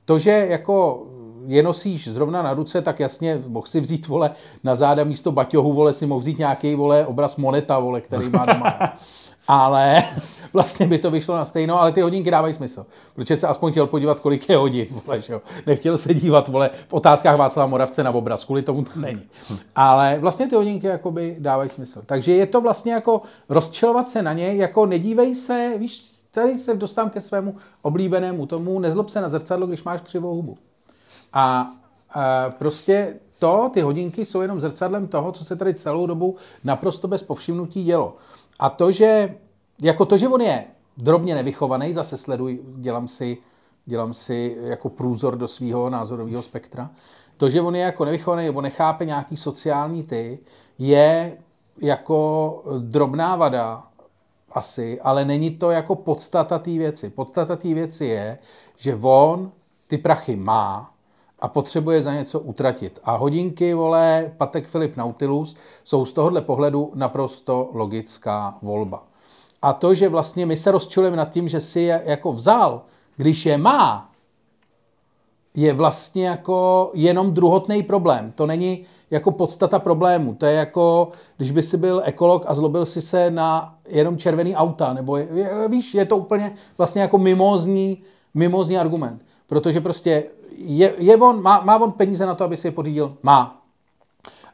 To, že jako je nosíš zrovna na ruce, tak jasně mohl si vzít, vole, na záda místo baťohu, vole, si mohl vzít nějaký, vole, obraz moneta, vole, který má doma. ale vlastně by to vyšlo na stejno, ale ty hodinky dávají smysl. Protože se aspoň chtěl podívat, kolik je hodin, vole, že jo. Nechtěl se dívat, vole, v otázkách Václava Moravce na obraz, kvůli tomu to není. Ale vlastně ty hodinky jakoby dávají smysl. Takže je to vlastně jako rozčilovat se na ně, jako nedívej se, víš, tady se dostávám ke svému oblíbenému tomu, nezlob se na zrcadlo, když máš křivou hubu. A, a prostě to, ty hodinky jsou jenom zrcadlem toho, co se tady celou dobu naprosto bez povšimnutí dělo. A to, že jako to, že on je drobně nevychovaný, zase sleduj, dělám si, dělám si jako průzor do svého názorového spektra, to, že on je jako nevychovaný nebo nechápe nějaký sociální ty, je jako drobná vada asi, ale není to jako podstata té věci. Podstata té věci je, že on ty prachy má a potřebuje za něco utratit. A hodinky, vole, Patek Filip Nautilus jsou z tohohle pohledu naprosto logická volba. A to, že vlastně my se rozčilujeme nad tím, že si je jako vzal, když je má, je vlastně jako jenom druhotný problém. To není jako podstata problému. To je jako, když by si byl ekolog a zlobil si se na jenom červený auta, nebo je, víš, je to úplně vlastně jako mimozní, mimozní argument. Protože prostě je, je on, má, má on peníze na to, aby si je pořídil? Má.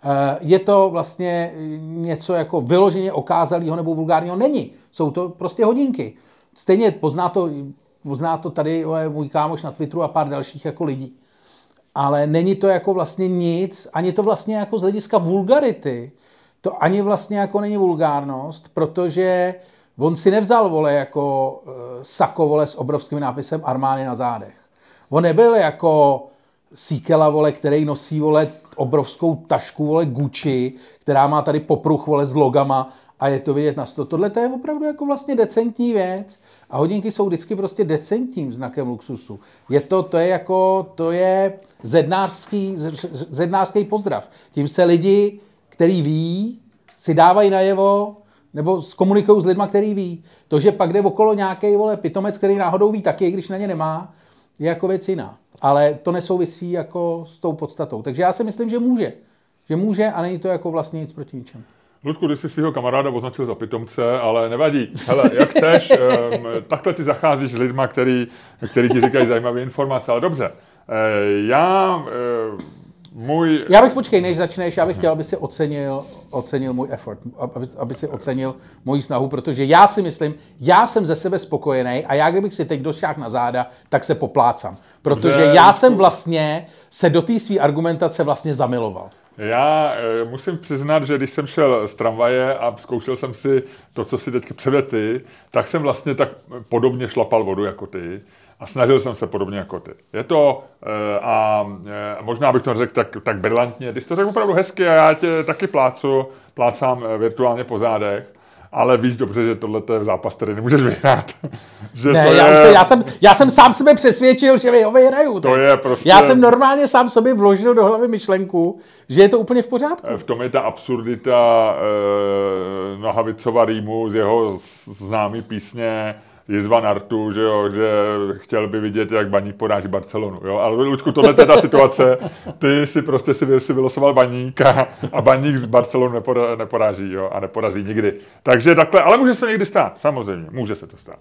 Eh, je to vlastně něco jako vyloženě okázalého nebo vulgárního? Není. Jsou to prostě hodinky. Stejně pozná to, pozná to tady můj kámoš na Twitteru a pár dalších jako lidí. Ale není to jako vlastně nic, ani to vlastně jako z hlediska vulgarity, to ani vlastně jako není vulgárnost, protože on si nevzal, vole, jako uh, sako, vole, s obrovským nápisem Armány na zádech. On nebyl jako Síkela, vole, který nosí, vole, obrovskou tašku, vole, Gucci, která má tady popruh, vole, s logama a je to vidět na sto. Tohle to je opravdu jako vlastně decentní věc. A hodinky jsou vždycky prostě decentním znakem luxusu. Je to, to je jako, to je zednářský, zednářský pozdrav. Tím se lidi, který ví, si dávají najevo, nebo komunikují s lidma, který ví. To, že pak jde okolo nějaký vole pitomec, který náhodou ví taky, když na ně nemá, je jako věc jiná. Ale to nesouvisí jako s tou podstatou. Takže já si myslím, že může. Že může a není to jako vlastně nic proti ničemu. Ludku, ty jsi svého kamaráda označil za pitomce, ale nevadí. Hele, jak chceš, um, takhle ty zacházíš s lidma, který, který ti říkají zajímavé informace, ale dobře. Uh, já uh, můj... Já bych, počkej, než začneš, já bych chtěl, aby si ocenil, ocenil můj effort, aby, aby si ocenil moji snahu, protože já si myslím, já jsem ze sebe spokojený a já kdybych si teď došák na záda, tak se poplácám. Protože Dobře, já jsem vlastně se do té své argumentace vlastně zamiloval. Já e, musím přiznat, že když jsem šel z tramvaje a zkoušel jsem si to, co si teď předvedl ty, tak jsem vlastně tak podobně šlapal vodu jako ty a snažil jsem se podobně jako ty. Je to, e, a e, možná bych to řekl tak, tak brilantně, ty jsi to řekl opravdu hezky a já tě taky plácu, plácám virtuálně po zádech, ale víš dobře, že tohle je zápas, který nemůžeš vyhrát. že ne, to já, je... se, já, jsem, já jsem sám sebe přesvědčil, že ho vyhraju. To je prostě... Já jsem normálně sám sobě vložil do hlavy myšlenku, že je to úplně v pořádku. V tom je ta absurdita eh, Nohavicova rýmu z jeho známý písně Jizva Nartu, že, jo, že chtěl by vidět, jak baník poráží Barcelonu. Jo? Ale Ludku, tohle je ta situace. Ty si prostě si, si vylosoval baníka a baník z Barcelonu nepora, neporáží jo? a neporazí nikdy. Takže takhle, ale může se někdy stát, samozřejmě, může se to stát.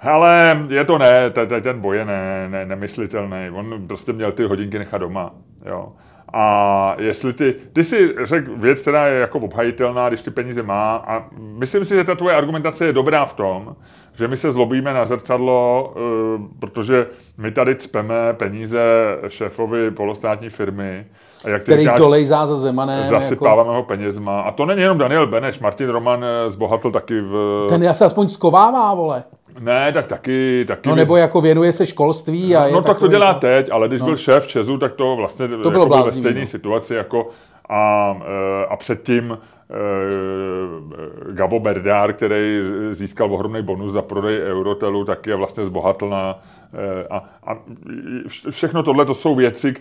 Ale je to ne, ten boj je ne, ne, nemyslitelný. On prostě měl ty hodinky nechat doma. Jo. A jestli ty, ty si řekl věc, která je jako obhajitelná, když ty peníze má a myslím si, že ta tvoje argumentace je dobrá v tom, že my se zlobíme na zrcadlo, eh, protože my tady cpeme peníze šéfovi polostátní firmy, a jak který říkáš, dolejzá za Zemanem. Zasypáváme jako... ho penězma. A to není jenom Daniel Beneš, Martin Roman eh, zbohatl taky v... Ten se aspoň skovává, vole. Ne, tak taky... taky no nebo jako věnuje se školství a No, no tak to dělá to... teď, ale když no. byl šéf Česu, tak to vlastně to bylo jako ve stejné no. situaci jako a, eh, a předtím Eh, Gabo Berdár, který získal ohromný bonus za prodej Eurotelu, tak je vlastně zbohatl na... Eh, a, a všechno tohle to jsou věci,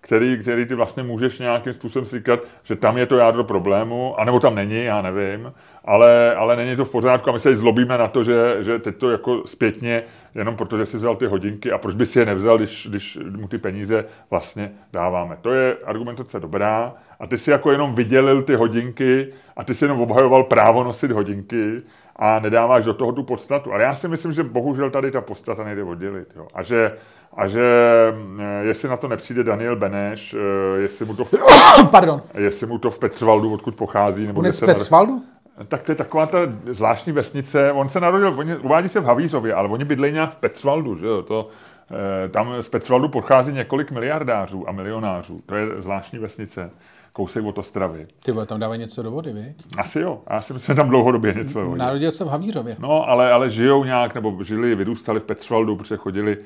které ty vlastně můžeš nějakým způsobem říkat, že tam je to jádro problému, anebo tam není, já nevím, ale, ale není to v pořádku a my se zlobíme na to, že, že teď to jako zpětně, jenom protože si vzal ty hodinky a proč by si je nevzal, když, když mu ty peníze vlastně dáváme. To je argumentace dobrá a ty si jako jenom vydělil ty hodinky a ty si jenom obhajoval právo nosit hodinky a nedáváš do toho tu podstatu. Ale já si myslím, že bohužel tady ta podstata nejde oddělit. Jo. A že a že eh, jestli na to nepřijde Daniel Beneš, eh, jestli mu to v, Pardon. jestli mu to v Petrvaldu, odkud pochází, nebo On je z Petzvaldu? tak to je taková ta zvláštní vesnice. On se narodil, oni, uvádí se v Havířově, ale oni bydlejí nějak v Petzvaldu, že jo? To, eh, tam z Petzvaldu pochází několik miliardářů a milionářů. To je zvláštní vesnice, kousek od Ostravy. Ty vole, tam dávají něco do vody, vy? Asi jo, já si myslím, že tam dlouhodobě něco je. Narodil se v Havířově. No, ale, ale žijou nějak, nebo žili, vyrůstali v Petzvaldu, protože chodili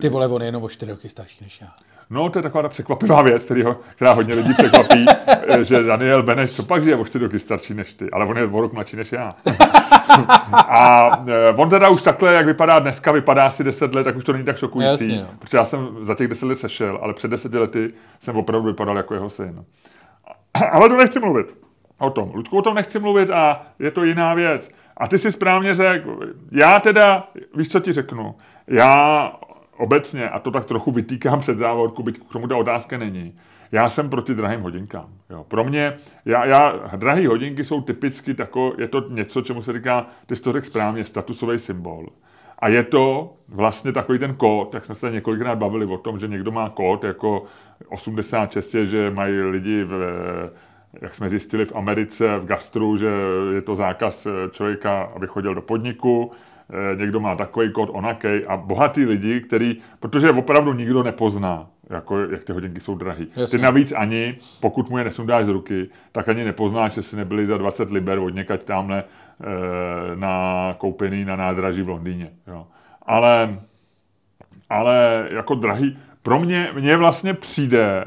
Ty vole, on je jenom o čtyři roky starší než já. No, to je taková ta překvapivá věc, kterýho, která hodně lidí překvapí, eh, že Daniel Beneš, co pak, že je o čtyři roky starší než ty, ale on je o rok mladší než já. A eh, on teda už takhle, jak vypadá dneska, vypadá asi 10 let, tak už to není tak šokující, Jasně, no. protože já jsem za těch 10 let sešel, ale před 10 lety jsem opravdu vypadal jako jeho syn. Ale to nechci mluvit o tom. Ludku, o tom nechci mluvit a je to jiná věc. A ty si správně řekl, já teda, víš, co ti řeknu, já obecně, a to tak trochu vytýkám před závodku, byť k tomu ta otázka není, já jsem proti drahým hodinkám. Jo. Pro mě, já, já, drahé hodinky jsou typicky tako, je to něco, čemu se říká, ty jsi to řekl správně, statusový symbol. A je to vlastně takový ten kód, jak jsme se několikrát bavili o tom, že někdo má kód jako 86, je, že mají lidi v, jak jsme zjistili v Americe, v gastru, že je to zákaz člověka, aby chodil do podniku, Eh, někdo má takový kód, onakej a bohatý lidi, který, protože opravdu nikdo nepozná, jako, jak ty hodinky jsou drahý. Jasně. Ty navíc ani, pokud mu je nesundáš z ruky, tak ani nepoznáš, že si nebyli za 20 liber od někať tamhle eh, na koupený na nádraží v Londýně. Jo. Ale, ale jako drahý, pro mě, mně vlastně přijde,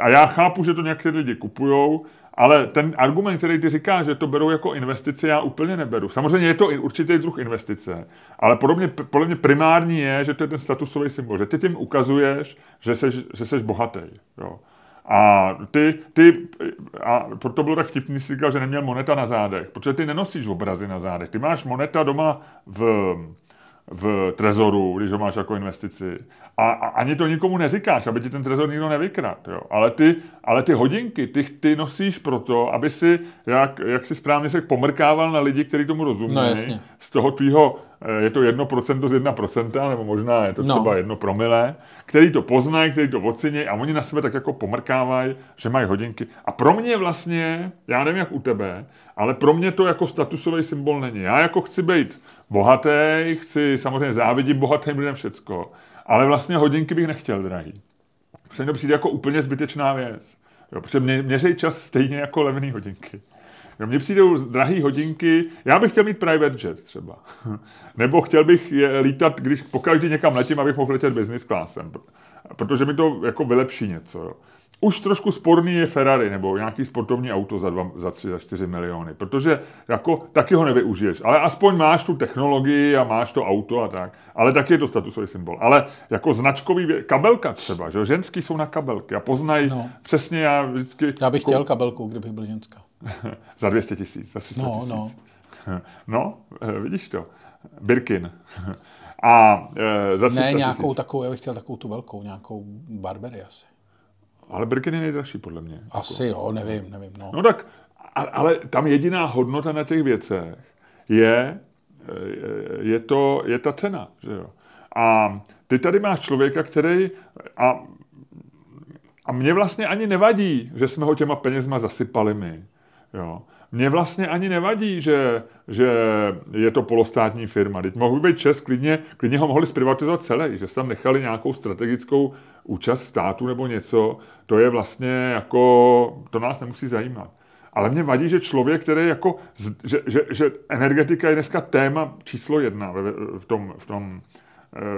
a já chápu, že to někteří lidi kupujou, ale ten argument, který ty říkáš, že to berou jako investice, já úplně neberu. Samozřejmě je to i určitý druh investice, ale podobně, podle mě primární je, že to je ten statusový symbol, že ty tím ukazuješ, že seš, že seš bohatý. Jo. A ty, ty, a proto bylo tak vtipný, jsi říkal, že neměl moneta na zádech, protože ty nenosíš obrazy na zádech. Ty máš moneta doma v, v trezoru, když ho máš jako investici. A, a ani to nikomu neříkáš, aby ti ten trezor nikdo nevykrat. Jo. Ale, ty, ale ty hodinky, ty, ty nosíš proto, aby si, jak, jak si správně řekl, pomrkával na lidi, kteří tomu rozumí. No, jasně. z toho tvýho, eh, je to 1% z 1%, nebo možná je to No. třeba jedno promile, který to poznají, který to ocení a oni na sebe tak jako pomrkávají, že mají hodinky. A pro mě vlastně, já nevím jak u tebe, ale pro mě to jako statusový symbol není. Já jako chci být bohatý, chci samozřejmě závidím bohatým lidem všecko, ale vlastně hodinky bych nechtěl drahý. Protože to přijde jako úplně zbytečná věc. Jo, protože mě, měřej čas stejně jako levné hodinky. Jo, mně přijdou drahé hodinky, já bych chtěl mít private jet třeba. Nebo chtěl bych je lítat, když pokaždý někam letím, abych mohl letět business classem. Protože mi to jako vylepší něco. Jo. Už trošku sporný je Ferrari nebo nějaký sportovní auto za, dva, za 3, za 4 miliony, protože jako taky ho nevyužiješ, ale aspoň máš tu technologii a máš to auto a tak, ale taky je to statusový symbol. Ale jako značkový, vě- kabelka třeba, že ženský jsou na kabelky a poznají No. přesně já vždycky... Já bych kou- chtěl kabelku, kdybych byl ženská. za 200 tisíc, za 300 No, tisíc. no. No, eh, vidíš to. Birkin. A e, za 300 Ne, nějakou tisíc. takovou, já bych chtěl takovou tu velkou, nějakou Barbery asi. Ale Birkin je nejdražší, podle mě. Asi jo, nevím, nevím, no. No tak, a- ale tam jediná hodnota na těch věcech je, eh, je, to, je ta cena. Že jo? A ty tady máš člověka, který... A, a mě vlastně ani nevadí, že jsme ho těma penězma zasypali my. Jo. Mně vlastně ani nevadí, že, že je to polostátní firma. Teď mohl být Čes, klidně, klidně ho mohli zprivatizovat celý, že tam nechali nějakou strategickou účast státu nebo něco. To je vlastně jako, to nás nemusí zajímat. Ale mě vadí, že člověk, který jako, že, že, že energetika je dneska téma číslo jedna v tom, v tom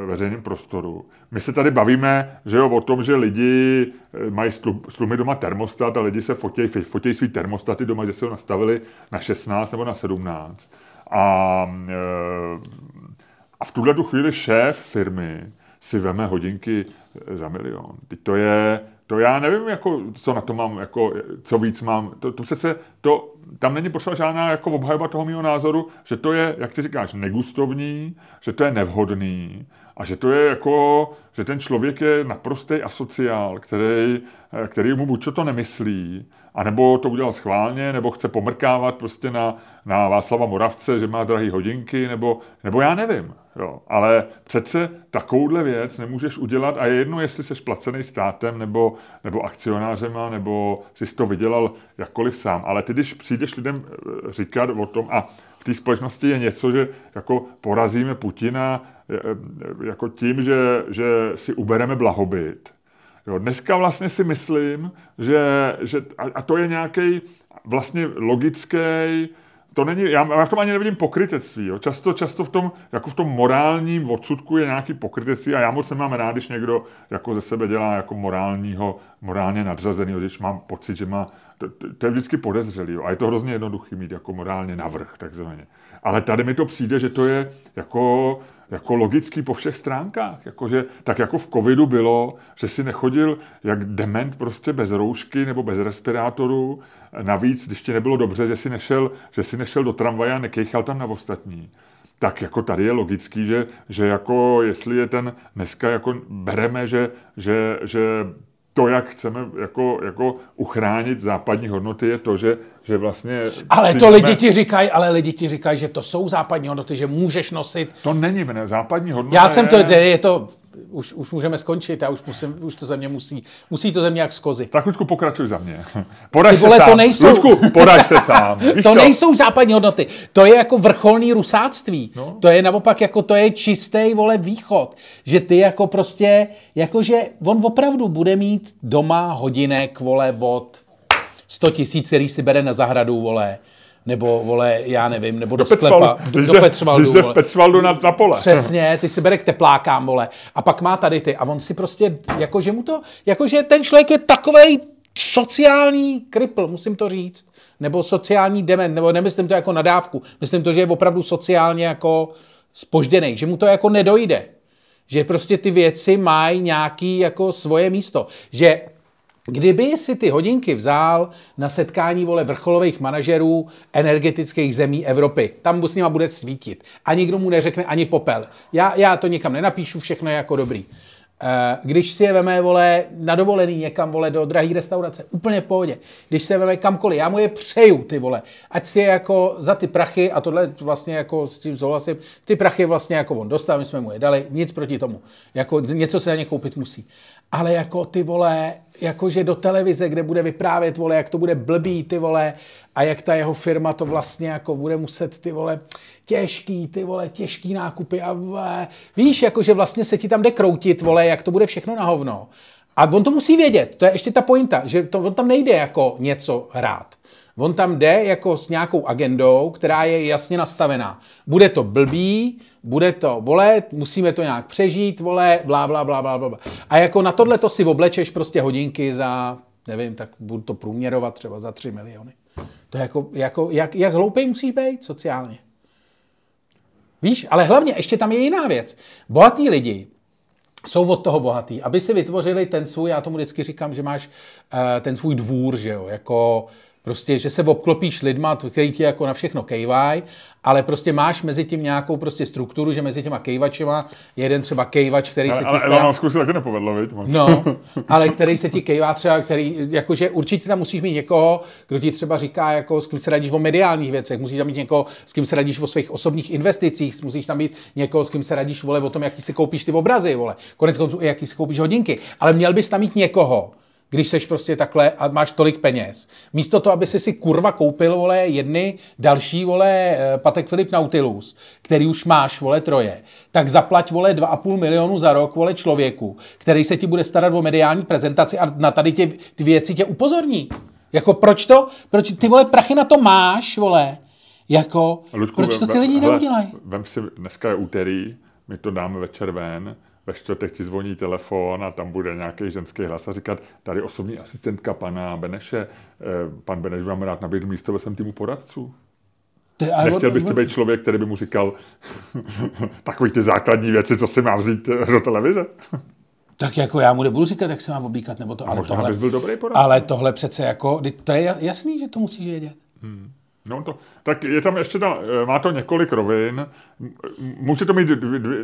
veřejném prostoru. My se tady bavíme že jo, o tom, že lidi eh, mají slumy doma termostat a lidi se fotějí, fotějí svý termostaty doma, že se ho nastavili na 16 nebo na 17. A, eh, a v tuhle tu chvíli šéf firmy si veme hodinky eh, za milion. Teď to je, to já nevím, jako, co na to mám, jako, co víc mám. To, to přece, to, tam není potřeba žádná jako obhajoba toho mého názoru, že to je, jak ty říkáš, negustovní, že to je nevhodný a že to je jako, že ten člověk je naprostý asociál, který, který mu buď to nemyslí, anebo to udělal schválně, nebo chce pomrkávat prostě na, na Václava Moravce, že má drahé hodinky, nebo, nebo já nevím. Jo. Ale přece takovouhle věc nemůžeš udělat a je jedno, jestli jsi placený státem, nebo, nebo akcionářema, nebo jsi to vydělal jakkoliv sám. Ale ty, když přijdeš lidem eh, říkat o tom, a v té společnosti je něco, že jako porazíme Putina eh, eh, jako tím, že, že si ubereme blahobyt, Jo, dneska vlastně si myslím, že, že a to je nějaký vlastně logický, to není, já, já v tom ani nevidím pokrytectví. Jo. Často, často v tom, jako v tom morálním odsudku je nějaký pokrytectví a já moc nemám rád, když někdo jako ze sebe dělá jako morálního, morálně nadřazený, když mám pocit, že má, to, to, je vždycky podezřelý jo. a je to hrozně jednoduchý mít jako morálně navrh, takzvaně. Ale tady mi to přijde, že to je jako jako logický po všech stránkách. Jakože, tak jako v covidu bylo, že si nechodil jak dement prostě bez roušky nebo bez respirátoru. Navíc, když ti nebylo dobře, že si nešel, že si nešel do tramvaje a nekejchal tam na ostatní. Tak jako tady je logický, že, že jako jestli je ten dneska jako bereme, že, že, že to, jak chceme jako, jako uchránit západní hodnoty, je to, že, že vlastně... Ale to lidi ti říkají, ale lidi ti říkají, že to jsou západní hodnoty, že můžeš nosit... To není, ne, západní hodnota Já jsem to, je, je to, už, už můžeme skončit, já už, musím, už to ze mě musí, musí to ze mě jak z kozy. Tak Ludku, pokračuj za mě. Podaď Ty vole, se to sám. nejsou- Ludku, podaď se sám. Víš to co? nejsou západní hodnoty. To je jako vrcholný rusáctví. No. To je naopak jako to je čistý vole východ. Že ty jako prostě, jakože on opravdu bude mít doma hodinek vole od 100 tisíc, který si bere na zahradu vole. Nebo vole, já nevím, nebo do, do sklepa, do, Když do jde- Petřvaldu. Když jde v vole. Petřvaldu na, na pole. Přesně, ty si bere k teplákám, vole. A pak má tady ty. A on si prostě, jakože mu to, jakože ten člověk je takovej sociální kripl, musím to říct. Nebo sociální dement, nebo nemyslím to jako nadávku. Myslím to, že je opravdu sociálně jako spožděný, že mu to jako nedojde. Že prostě ty věci mají nějaký jako svoje místo. Že Kdyby si ty hodinky vzal na setkání vole vrcholových manažerů energetických zemí Evropy, tam s nima bude svítit a nikdo mu neřekne ani popel. Já, já to nikam nenapíšu, všechno je jako dobrý. Eh, Když si je veme, vole, na dovolený někam, vole, do drahé restaurace, úplně v pohodě. Když se veme kamkoliv, já mu je přeju, ty vole. Ať si je jako za ty prachy, a tohle vlastně jako s tím souhlasím, ty prachy vlastně jako on dostal, my jsme mu je dali, nic proti tomu. Jako něco se na ně koupit musí. Ale jako ty vole, jakože do televize, kde bude vyprávět, vole, jak to bude blbý, ty vole, a jak ta jeho firma to vlastně jako bude muset, ty vole, těžký, ty vole, těžký nákupy a vole, víš, jakože vlastně se ti tam jde kroutit, vole, jak to bude všechno na hovno. A on to musí vědět, to je ještě ta pointa, že to, on tam nejde jako něco hrát. On tam jde jako s nějakou agendou, která je jasně nastavená. Bude to blbý, bude to bolet, musíme to nějak přežít, vole, blá, blá, blá, blá, blá. A jako na tohle to si oblečeš prostě hodinky za, nevím, tak budu to průměrovat třeba za 3 miliony. To je jako, jako jak, jak hloupej musíš být sociálně. Víš, ale hlavně ještě tam je jiná věc. Bohatý lidi jsou od toho bohatý, aby si vytvořili ten svůj, já tomu vždycky říkám, že máš uh, ten svůj dvůr, že jo, jako prostě, že se obklopíš lidma, který ti jako na všechno kejvaj, ale prostě máš mezi tím nějakou prostě strukturu, že mezi těma kejvačema je jeden třeba kejvač, který se Ale, ti ale stará... Elon Musku se taky nepovedlo, viď? No, ale který se ti kejvá třeba, který, jakože určitě tam musíš mít někoho, kdo ti třeba říká, jako s kým se radíš o mediálních věcech, musíš tam mít někoho, s kým se radíš o svých osobních investicích, musíš tam mít někoho, s kým se radíš, vole, o tom, jaký si koupíš ty obrazy, vole. Konec konců i jaký si koupíš hodinky. Ale měl bys tam mít někoho, když seš prostě takhle a máš tolik peněz. Místo toho, aby si si kurva koupil, vole, jedny další, vole, eh, Patek Filip Nautilus, který už máš, vole, troje, tak zaplať, vole, 2,5 milionu za rok, vole, člověku, který se ti bude starat o mediální prezentaci a na tady tě, ty věci tě upozorní. Jako proč to, proč ty, vole, prachy na to máš, vole, jako, Ludku, proč to ty lidi neudělají? Vem si, dneska je úterý, my to dáme večer ven, ve čtvrtek ti zvoní telefon a tam bude nějaký ženský hlas a říkat, tady osobní asistentka pana Beneše, eh, pan Beneš vám rád nabídl místo ve svém týmu poradců. Ty, ale Nechtěl byste být člověk, který by mu říkal takový ty základní věci, co si má vzít eh, do televize? Tak jako já mu nebudu říkat, jak se má oblíkat, nebo to, ale Možná tohle, bys byl dobrý poradce. ale tohle přece jako, to je jasný, že to musíš vědět. No to, tak je tam ještě, ta, eh, má to několik rovin, může to mít dvě, dvě,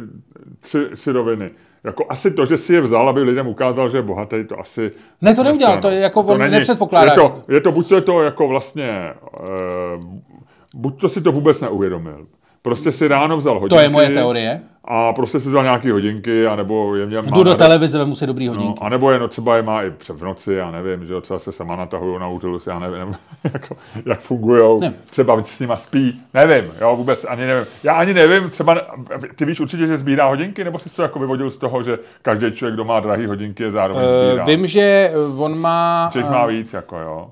tři, tři roviny. Jako asi to, že si je vzal, aby lidem ukázal, že je bohatý, to asi... Ne, to neudělal, to je jako on nepředpokládá, Je to, je to, buď to je to jako vlastně, e, buď to si to vůbec neuvědomil. Prostě si ráno vzal hodinky. To je moje teorie. A prostě si vzal nějaký hodinky, anebo je měl... Jdu do televize, vemu si dobrý hodinky. No, a nebo je, no, třeba je má i v noci, já nevím, že třeba se sama natahují na Nautilus, já nevím, jako, jak fungujou, Ne. třeba s nima spí, nevím, jo, vůbec ani nevím. Já ani nevím, třeba, ty víš určitě, že sbírá hodinky, nebo jsi to jako vyvodil z toho, že každý člověk, kdo má drahý hodinky, je zároveň sbírá. Uh, vím, že eh, on má... Že jich má víc, jako jo.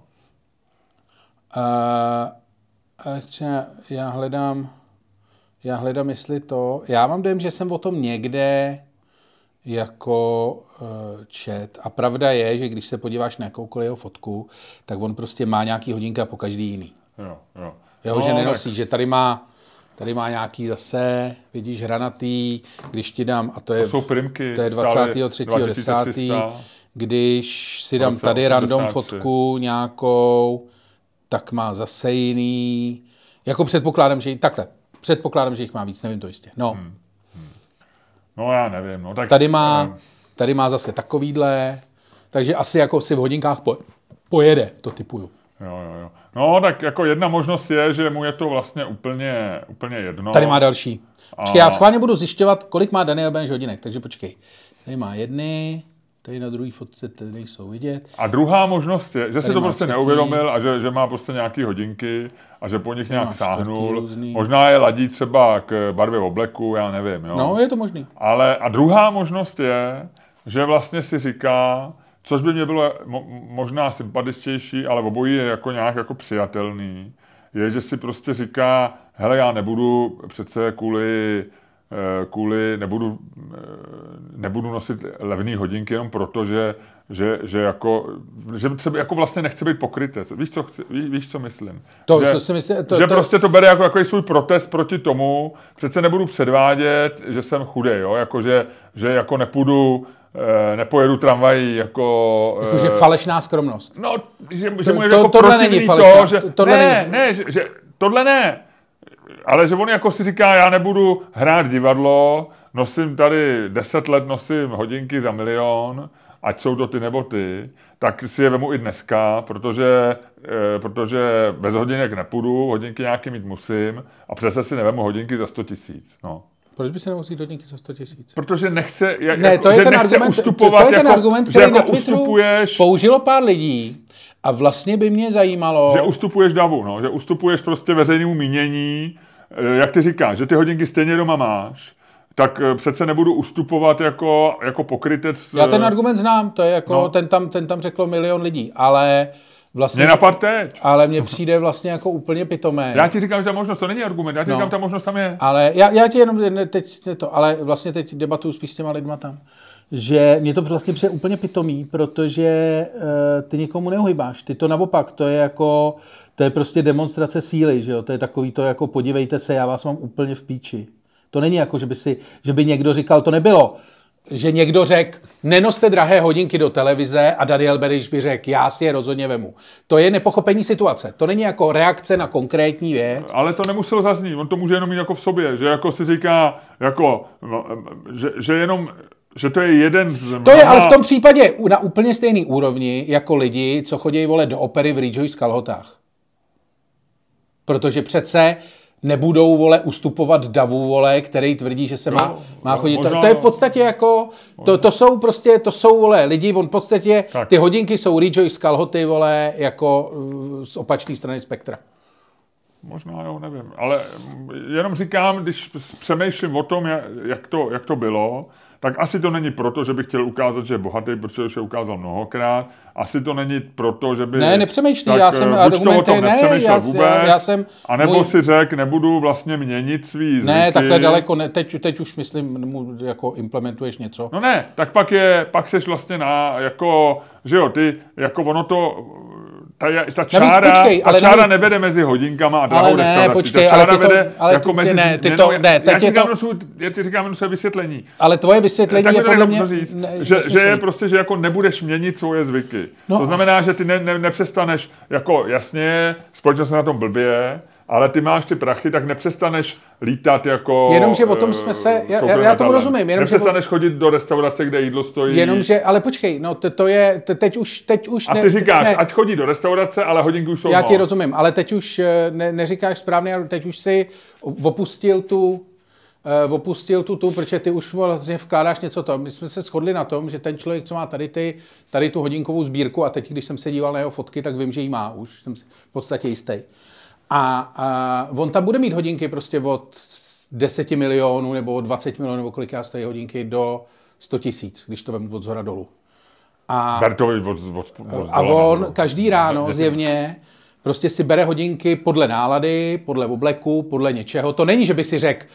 Uh, já hledám, já hledám, jestli to, já mám dojem, že jsem o tom někde jako uh, čet. A pravda je, že když se podíváš na jakoukoliv jeho fotku, tak on prostě má nějaký hodinka po každý jiný. Jo, jo. Jo, no, že nenosí, že tady má, tady má nějaký zase, vidíš, hranatý, když ti dám, a to je, To jsou primky, to je stále 23.10., 2300. když si dám tady random 83. fotku nějakou, tak má zase jiný, jako předpokládám, že takhle, předpokládám, že jich má víc, nevím to jistě. No, Hmm. No já nevím, no tak... tady má, eh, tady má zase takovýhle, takže asi jako si v hodinkách po, pojede, to typuju. Jo, jo, jo. No, tak jako jedna možnost je, že mu je to vlastně úplně, úplně jedno. Tady má další. Počkej, já schválně budu zjišťovat, kolik má Daniel Benž hodinek, takže počkej. Tady má jedny, tady na druhé fotce tady nejsou vidět. A druhá možnost je, že si Tady to má prostě třetí. neuvědomil a že, že má prostě nějaký hodinky a že po nich má nějak sáhnul. různý. Možná je ladí třeba k barvě obleku, já nevím. Jo. No, je to možný. Ale a druhá možnost je, že vlastně si říká, což by mě bylo mo- možná sympatičtější, ale obojí je jako nějak jako přijatelný, je, že si prostě říká, hele, já nebudu přece kvůli kvůli, nebudu, eh, nebudu nosit levné hodinky jenom proto, že, že, že, jako, že třeba jako vlastně nechce být pokrytec. Víš, co, chci, víš, víš, co myslím? To- že, to si myslím- to- že to- prostě to bere jako takový svůj protest proti tomu, přece nebudu předvádět, že jsem chudej, jo? Jako, že, že jako nepůjdu, eh, nepojedu tramvají jako... Jakože eh, falešná skromnost. No, že, že To- mu je to- jako tohle není falešná- to, že, to- tohle ne, není- ne, že, že, tohle ne, ale že on jako si říká, já nebudu hrát divadlo, nosím tady 10 let, nosím hodinky za milion, ať jsou to ty nebo ty, tak si je vemu i dneska, protože, eh, protože bez hodinek nepůjdu, hodinky nějaký mít musím a přece si nevemu hodinky za 100 tisíc. No. Proč by se nemohl vzít hodinky za 100 tisíc? Protože nechce, jak, Ne, to je že ten nechce argument, ustupovat, to je ten jako, argument, že který jako na Twitteru ustupuješ, použilo pár lidí a vlastně by mě zajímalo, Že ustupuješ davu, no, že ustupuješ prostě veřejnému mínění, eh, jak ty říkáš, že ty hodinky stejně doma máš, tak eh, přece nebudu ustupovat jako, jako pokrytec. já ten eh, argument znám, to je jako, No. ten, tam, ten tam řeklo milion lidí, ale vlastně, Mě teď. ale mně přijde vlastně jako úplně pitomé. Já ti říkám, že ta možnost, to není argument, já ti No. říkám, ta možnost tam je. Ale já, já ti jenom ne, teď ne to, ale vlastně teď debatuju spíš s těma lidma tam. Že mě to vlastně přijde úplně pitomý, protože uh, ty nikomu neuhybáš. Ty to naopak, to je jako, to je prostě demonstrace síly, že jo? To je takový to jako podívejte se, já vás mám úplně v píči. To není jako, že by, si, že by někdo říkal, to nebylo. Že někdo řekl, nenoste drahé hodinky do televize a Daniel Beriš by řekl, já si je rozhodně vemu. To je nepochopení situace. To není jako reakce na konkrétní věc. Ale to nemuselo zaznít, on to může jenom mít jako v sobě, že jako si říká, jako, no, že, že jenom, že to je jeden z To je mnoha- ale v tom případě na úplně stejný úrovni jako lidi, co chodí vole do opery v Rejoice Kalhotách. Protože přece nebudou vole ustupovat davu vole, který tvrdí, že se má, Jo, má jo, chodit. možná- to je v podstatě jako, to, to jsou prostě, to jsou vole lidi, on v podstatě, Tak. ty hodinky jsou Rejoice Kalhoty vole jako uh, z opačné strany spektra. Možná jo, nevím. Ale jenom říkám, když přemýšlím o tom, jak to, jak to bylo, tak asi to není proto, že bych chtěl ukázat, že je bohatý, protože už je ukázal mnohokrát. Asi to není proto, že by... Ne, nepřemýšlí, tak, já jsem eh, argumenty- ne, já- vůbec, já- já jsem- a nebo můj- si řekl, nebudu vlastně měnit svý zvyky. Ne, takhle daleko, ne, teď, teď už myslím, jako implementuješ něco. No ne, tak pak je, pak seš vlastně na, jako, že jo, ty, jako ono to, ta, ta čára, počkej, ta ale čára navíc- nevede mezi hodinkama a drahou Ale ne, počkej, ta ale ty to- vede ale jako ty- mezi... ne, ty ne, to- já- ne, já, teď ti je říkám to- svůj- já ti říkám jenom své vysvětlení. Ale tvoje vysvětlení Tak je podle mě... říct, ne- že, že je prostě, že jako nebudeš měnit svoje zvyky. No. To znamená, že ty ne, ne, nepřestaneš, jako jasně, společnost na tom blbě, ale ty máš ty prachy, tak nepřestaneš lítat jako... Jenomže o tom eh, jsme se- já- soukromým já tomu rozumím, jenomže Nepřestaneš chodit do restaurace, kde jídlo stojí. Jenomže, ale počkej, no to, to je, te- teď už, teď už A ne, ty říkáš, ne, ať chodí do restaurace, ale hodinky už jsou já ti moc. rozumím, ale teď už eh, ne, neříkáš správně, ale teď už si opustil tu, uh, opustil tu, tu, protože ty už vlastně vkládáš něco to. My jsme se shodli na tom, že ten člověk, co má tady, ty, tady tu hodinkovou sbírku a teď, když jsem se díval na jeho fotky, tak vím, že ji má už, jsem si v podstatě jistý. A, a on tam bude mít hodinky prostě od 10 milionů nebo od 20 milionů, nebo kolik já stojí hodinky, do 100 tisíc, když to vemu od zhora dolů. A, od, od, od, od a on nahoru. každý ráno zjevně prostě si bere hodinky podle nálady, podle obleku, podle něčeho. To není, že by si řekl,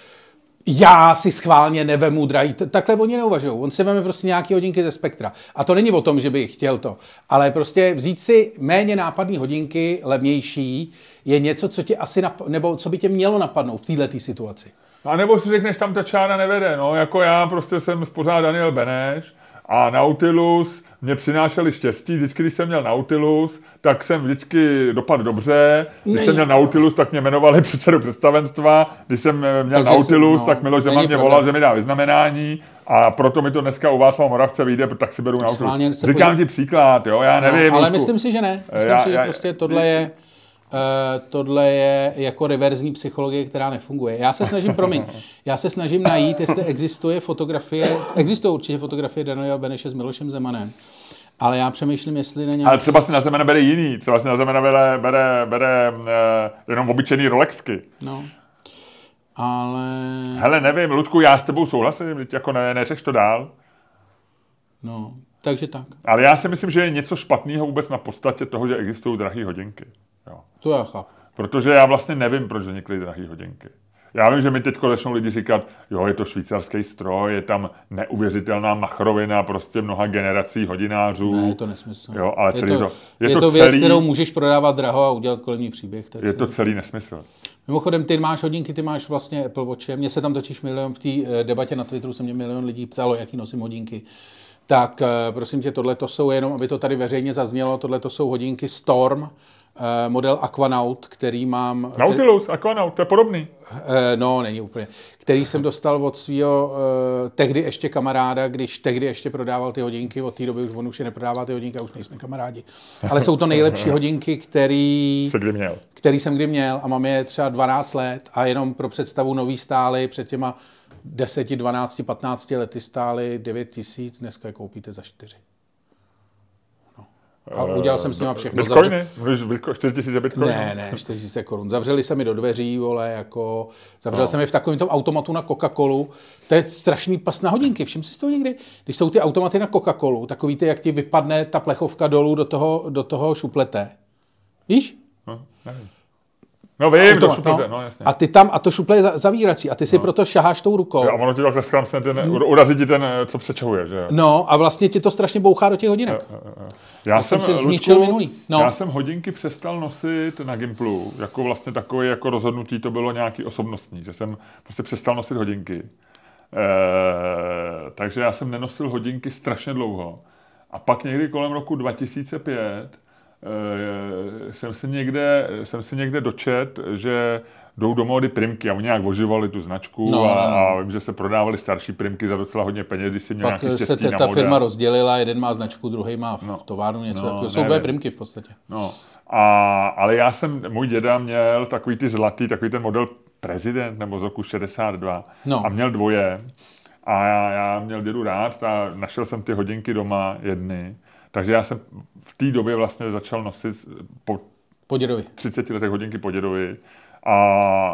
já si schválně nevemu drahý. Takhle oni neuvažují. On si veme prostě nějaký hodinky ze spektra. A to není o tom, že by chtěl to. Ale prostě vzít si méně nápadné hodinky, levnější, je něco, co tě asi nap- nebo co by tě mělo napadnout v této situaci. A nebo si řekneš, tam ta čára nevede, no, jako já prostě jsem pořád Daniel Beneš a Nautilus mě přinášeli štěstí, vždycky, když jsem měl Nautilus, tak jsem vždycky dopadl dobře, když jsem měl Nautilus, tak mě jmenovali předsedu představenstva, když jsem eh, měl Takže Nautilus, no, tak Miloš Zeman mě volal, že mi dá vyznamenání a proto mi to dneska u Václava Moravce vyjde, tak si beru Nautilus. Říkám podív- ti příklad, jo, já nevím. No, ale myslím si, že ne. Myslím Já- si, že já- prostě tohle je, tohle je jako reverzní psychologie, která nefunguje. Já se snažím, promiň, já se snažím najít, jestli existuje fotografie, existují určitě fotografie Daniela Beneše s Milošem Zemanem, ale já přemýšlím, jestli na Ale nějak... třeba si na Zemana bere jiný, třeba si na Zemana bere, bere, bere eh, jenom obyčejný Rolexky. No. Ale... Hele, nevím, Ludku, já s tebou souhlasím, teď jako ne, neřeš to dál. No, takže tak. Ale já si myslím, že je něco špatného vůbec na podstatě toho, že existují drahé hodinky. Jo. To já chápu. Protože já vlastně nevím, proč vznikly drahé hodinky. Já vím, že mi teď začnou lidi říkat, jo, je to švýcarský stroj, je tam neuvěřitelná machrovina prostě mnoha generací hodinářů. Ne, je to nesmysl. Jo, ale celý je to, to- je je to to věc, celý- kterou můžeš prodávat draho a udělat kolem ní příběh. To je celý. to celý nesmysl. Mimochodem, ty máš hodinky, ty máš vlastně Apple Watche. Mně se tam totiž milion, v té eh, debatě na Twitteru se mě milion lidí ptalo, jaký nosím hodinky. Tak eh, prosím tě, tohle to jsou jenom, aby to tady veřejně zaznělo, tohle to jsou hodinky Storm, model Aquanaut, který mám... Nautilus, Aquanaut, to je podobný. Eh, no, není úplně. Který jsem dostal od svého tehdy ještě kamaráda, když tehdy ještě prodával ty hodinky, od té doby už on už je neprodává ty hodinky a už nejsme kamarádi. Ale jsou to nejlepší hodinky, který, kdy měl. který jsem kdy měl a mám je třeba 12 let a jenom pro představu nový stály před těma 10, 12, 15 lety stály 9 tisíc, dneska je koupíte za 4. A udělal jsem s nima všechno. Bitcoiny? Bitco- 4 000 bitcoinů? Ne, ne, 4000 korun. Zavřeli se mi do dveří, vole, jako... Zavřel no. jsem je v takovém tom automatu na Coca-Colu. To je strašný pas na hodinky. Všim si z toho někdy? Když jsou ty automaty na Coca-Colu, takový ty, jak ti vypadne ta plechovka dolů do toho, do toho šuplete. Víš? No, nevím. No vím, to Automat, šuplete, no jasně. A ty tam, a to šuple je za- zavírací, a ty si no. proto šaháš tou rukou. Jo, a ono ti takhle skramsne ten, urazí ti ten, eh, co přečahuje, že jo? No a vlastně ti to strašně bouchá do těch hodinek. Já jsem si Ludku, zničil minulý. No. Já jsem hodinky přestal nosit na Gimplu, jako vlastně takové jako rozhodnutí to bylo nějaký osobnostní, že jsem prostě přestal nosit hodinky. E, takže já jsem nenosil hodinky strašně dlouho. A pak někdy kolem roku 2005 e, jsem si někde, jsem si někde dočet, že jdou do módy primky a oni nějak oživovali tu značku No, a, no, no. a vím, že se prodávaly starší primky za docela hodně peněz, když si měl Pak nějaký se te, ta model. firma rozdělila, jeden má značku, druhý má v No. továrnu něco. No, No, jsou dvě primky v podstatě. No, a, ale já jsem, můj děda měl takový ty zlatý, takový ten model prezident nebo z roku 62 No. a měl dvoje a já, já měl dědu rád a našel jsem ty hodinky doma jedny, takže já jsem v té době vlastně začal nosit po Po dědovi. 30 letech hodinky po dědovi a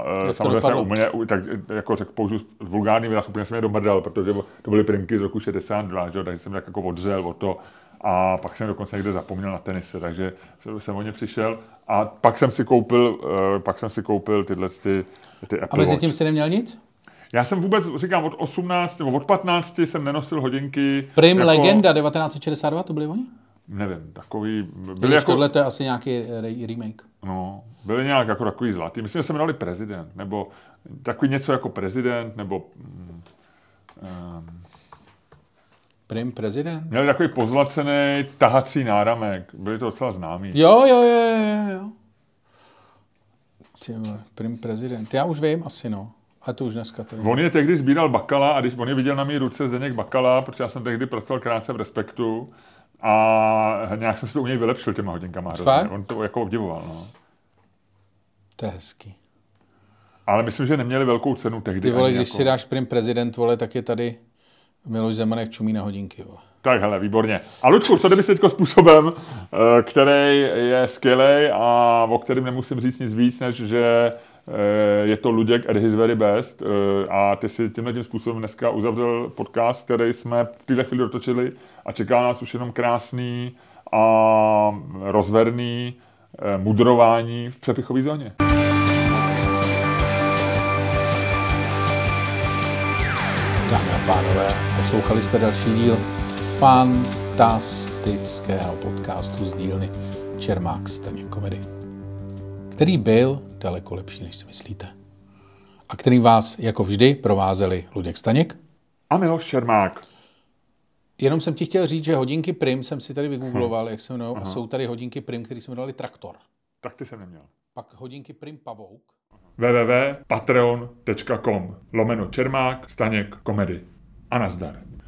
Jak e, to samozřejmě jsem dopadlo? u mě, u- tak e, jako řekl, použiju vulgární výraz, úplně jsem je domrdal, protože to byly primky z roku 62, že? takže jsem tak jako odřel o to a pak jsem dokonce někde zapomněl na tenise, takže jsem o ně přišel a pak jsem si koupil, e, pak jsem si koupil tyhle ty, ty A Apple mezi Watch. tím si neměl nic? Já jsem vůbec, říkám, od 18 nebo od 15 jsem nenosil hodinky. Prim jako, Legenda 1962, to byli oni? nevím, takový, byli jako, Tohle to je asi nějaký re- remake. no, byli nějak jako takový zlatý. Myslím, že se jmenovali prezident, nebo takový něco jako prezident, nebo um, Prim prezident? měli takový pozlacený tahací náramek. Byli to docela známí. Jo, jo, jo, jo, jo. Ty prim prezident. Já už vím asi, no. A to už dneska tady. On je tehdy sbíral Bakala a když on je viděl na mý ruce Zdeněk Bakala, protože já jsem tehdy pracoval krátce v Respektu a nějak jsem si to u něj vylepšil těma hodinkama. On to jako obdivoval, no. To je hezký. Ale myslím, že neměli velkou cenu tehdy. Ty vole, když jako... si dáš prim prezident, vole, tak je tady Miloš Zemanek čumí na hodinky, vole. Tak hele, výborně. A Lučku, co kdyby si teďko způsobem, eh, který je skvělý a o kterém nemusím říct nic víc, než že je to Luděk at his very best eh, a ty si tímhle tím způsobem dneska uzavřel podcast, který jsme v této chvíli dotočili a čeká nás už jenom krásný a rozverný eh, mudrování v přepichové zóně. Dámy a pánové, poslouchali jste další díl fantastického podcastu z dílny Čermák Staněk Komedy, který byl daleko lepší, než si myslíte. A který vás, jako vždy, provázeli Luděk Staněk. A Miloš Čermák. Jenom jsem ti chtěl říct, že hodinky Prim jsem si tady vygoogloval, jak se jmenují, a jsou tady hodinky Prim, které se jmenovali Traktor. Tak ty jsem neměl. Pak hodinky Prim Pavouk. www.patreon.com lomeno Čermák, Staněk, komedy. A nazdar.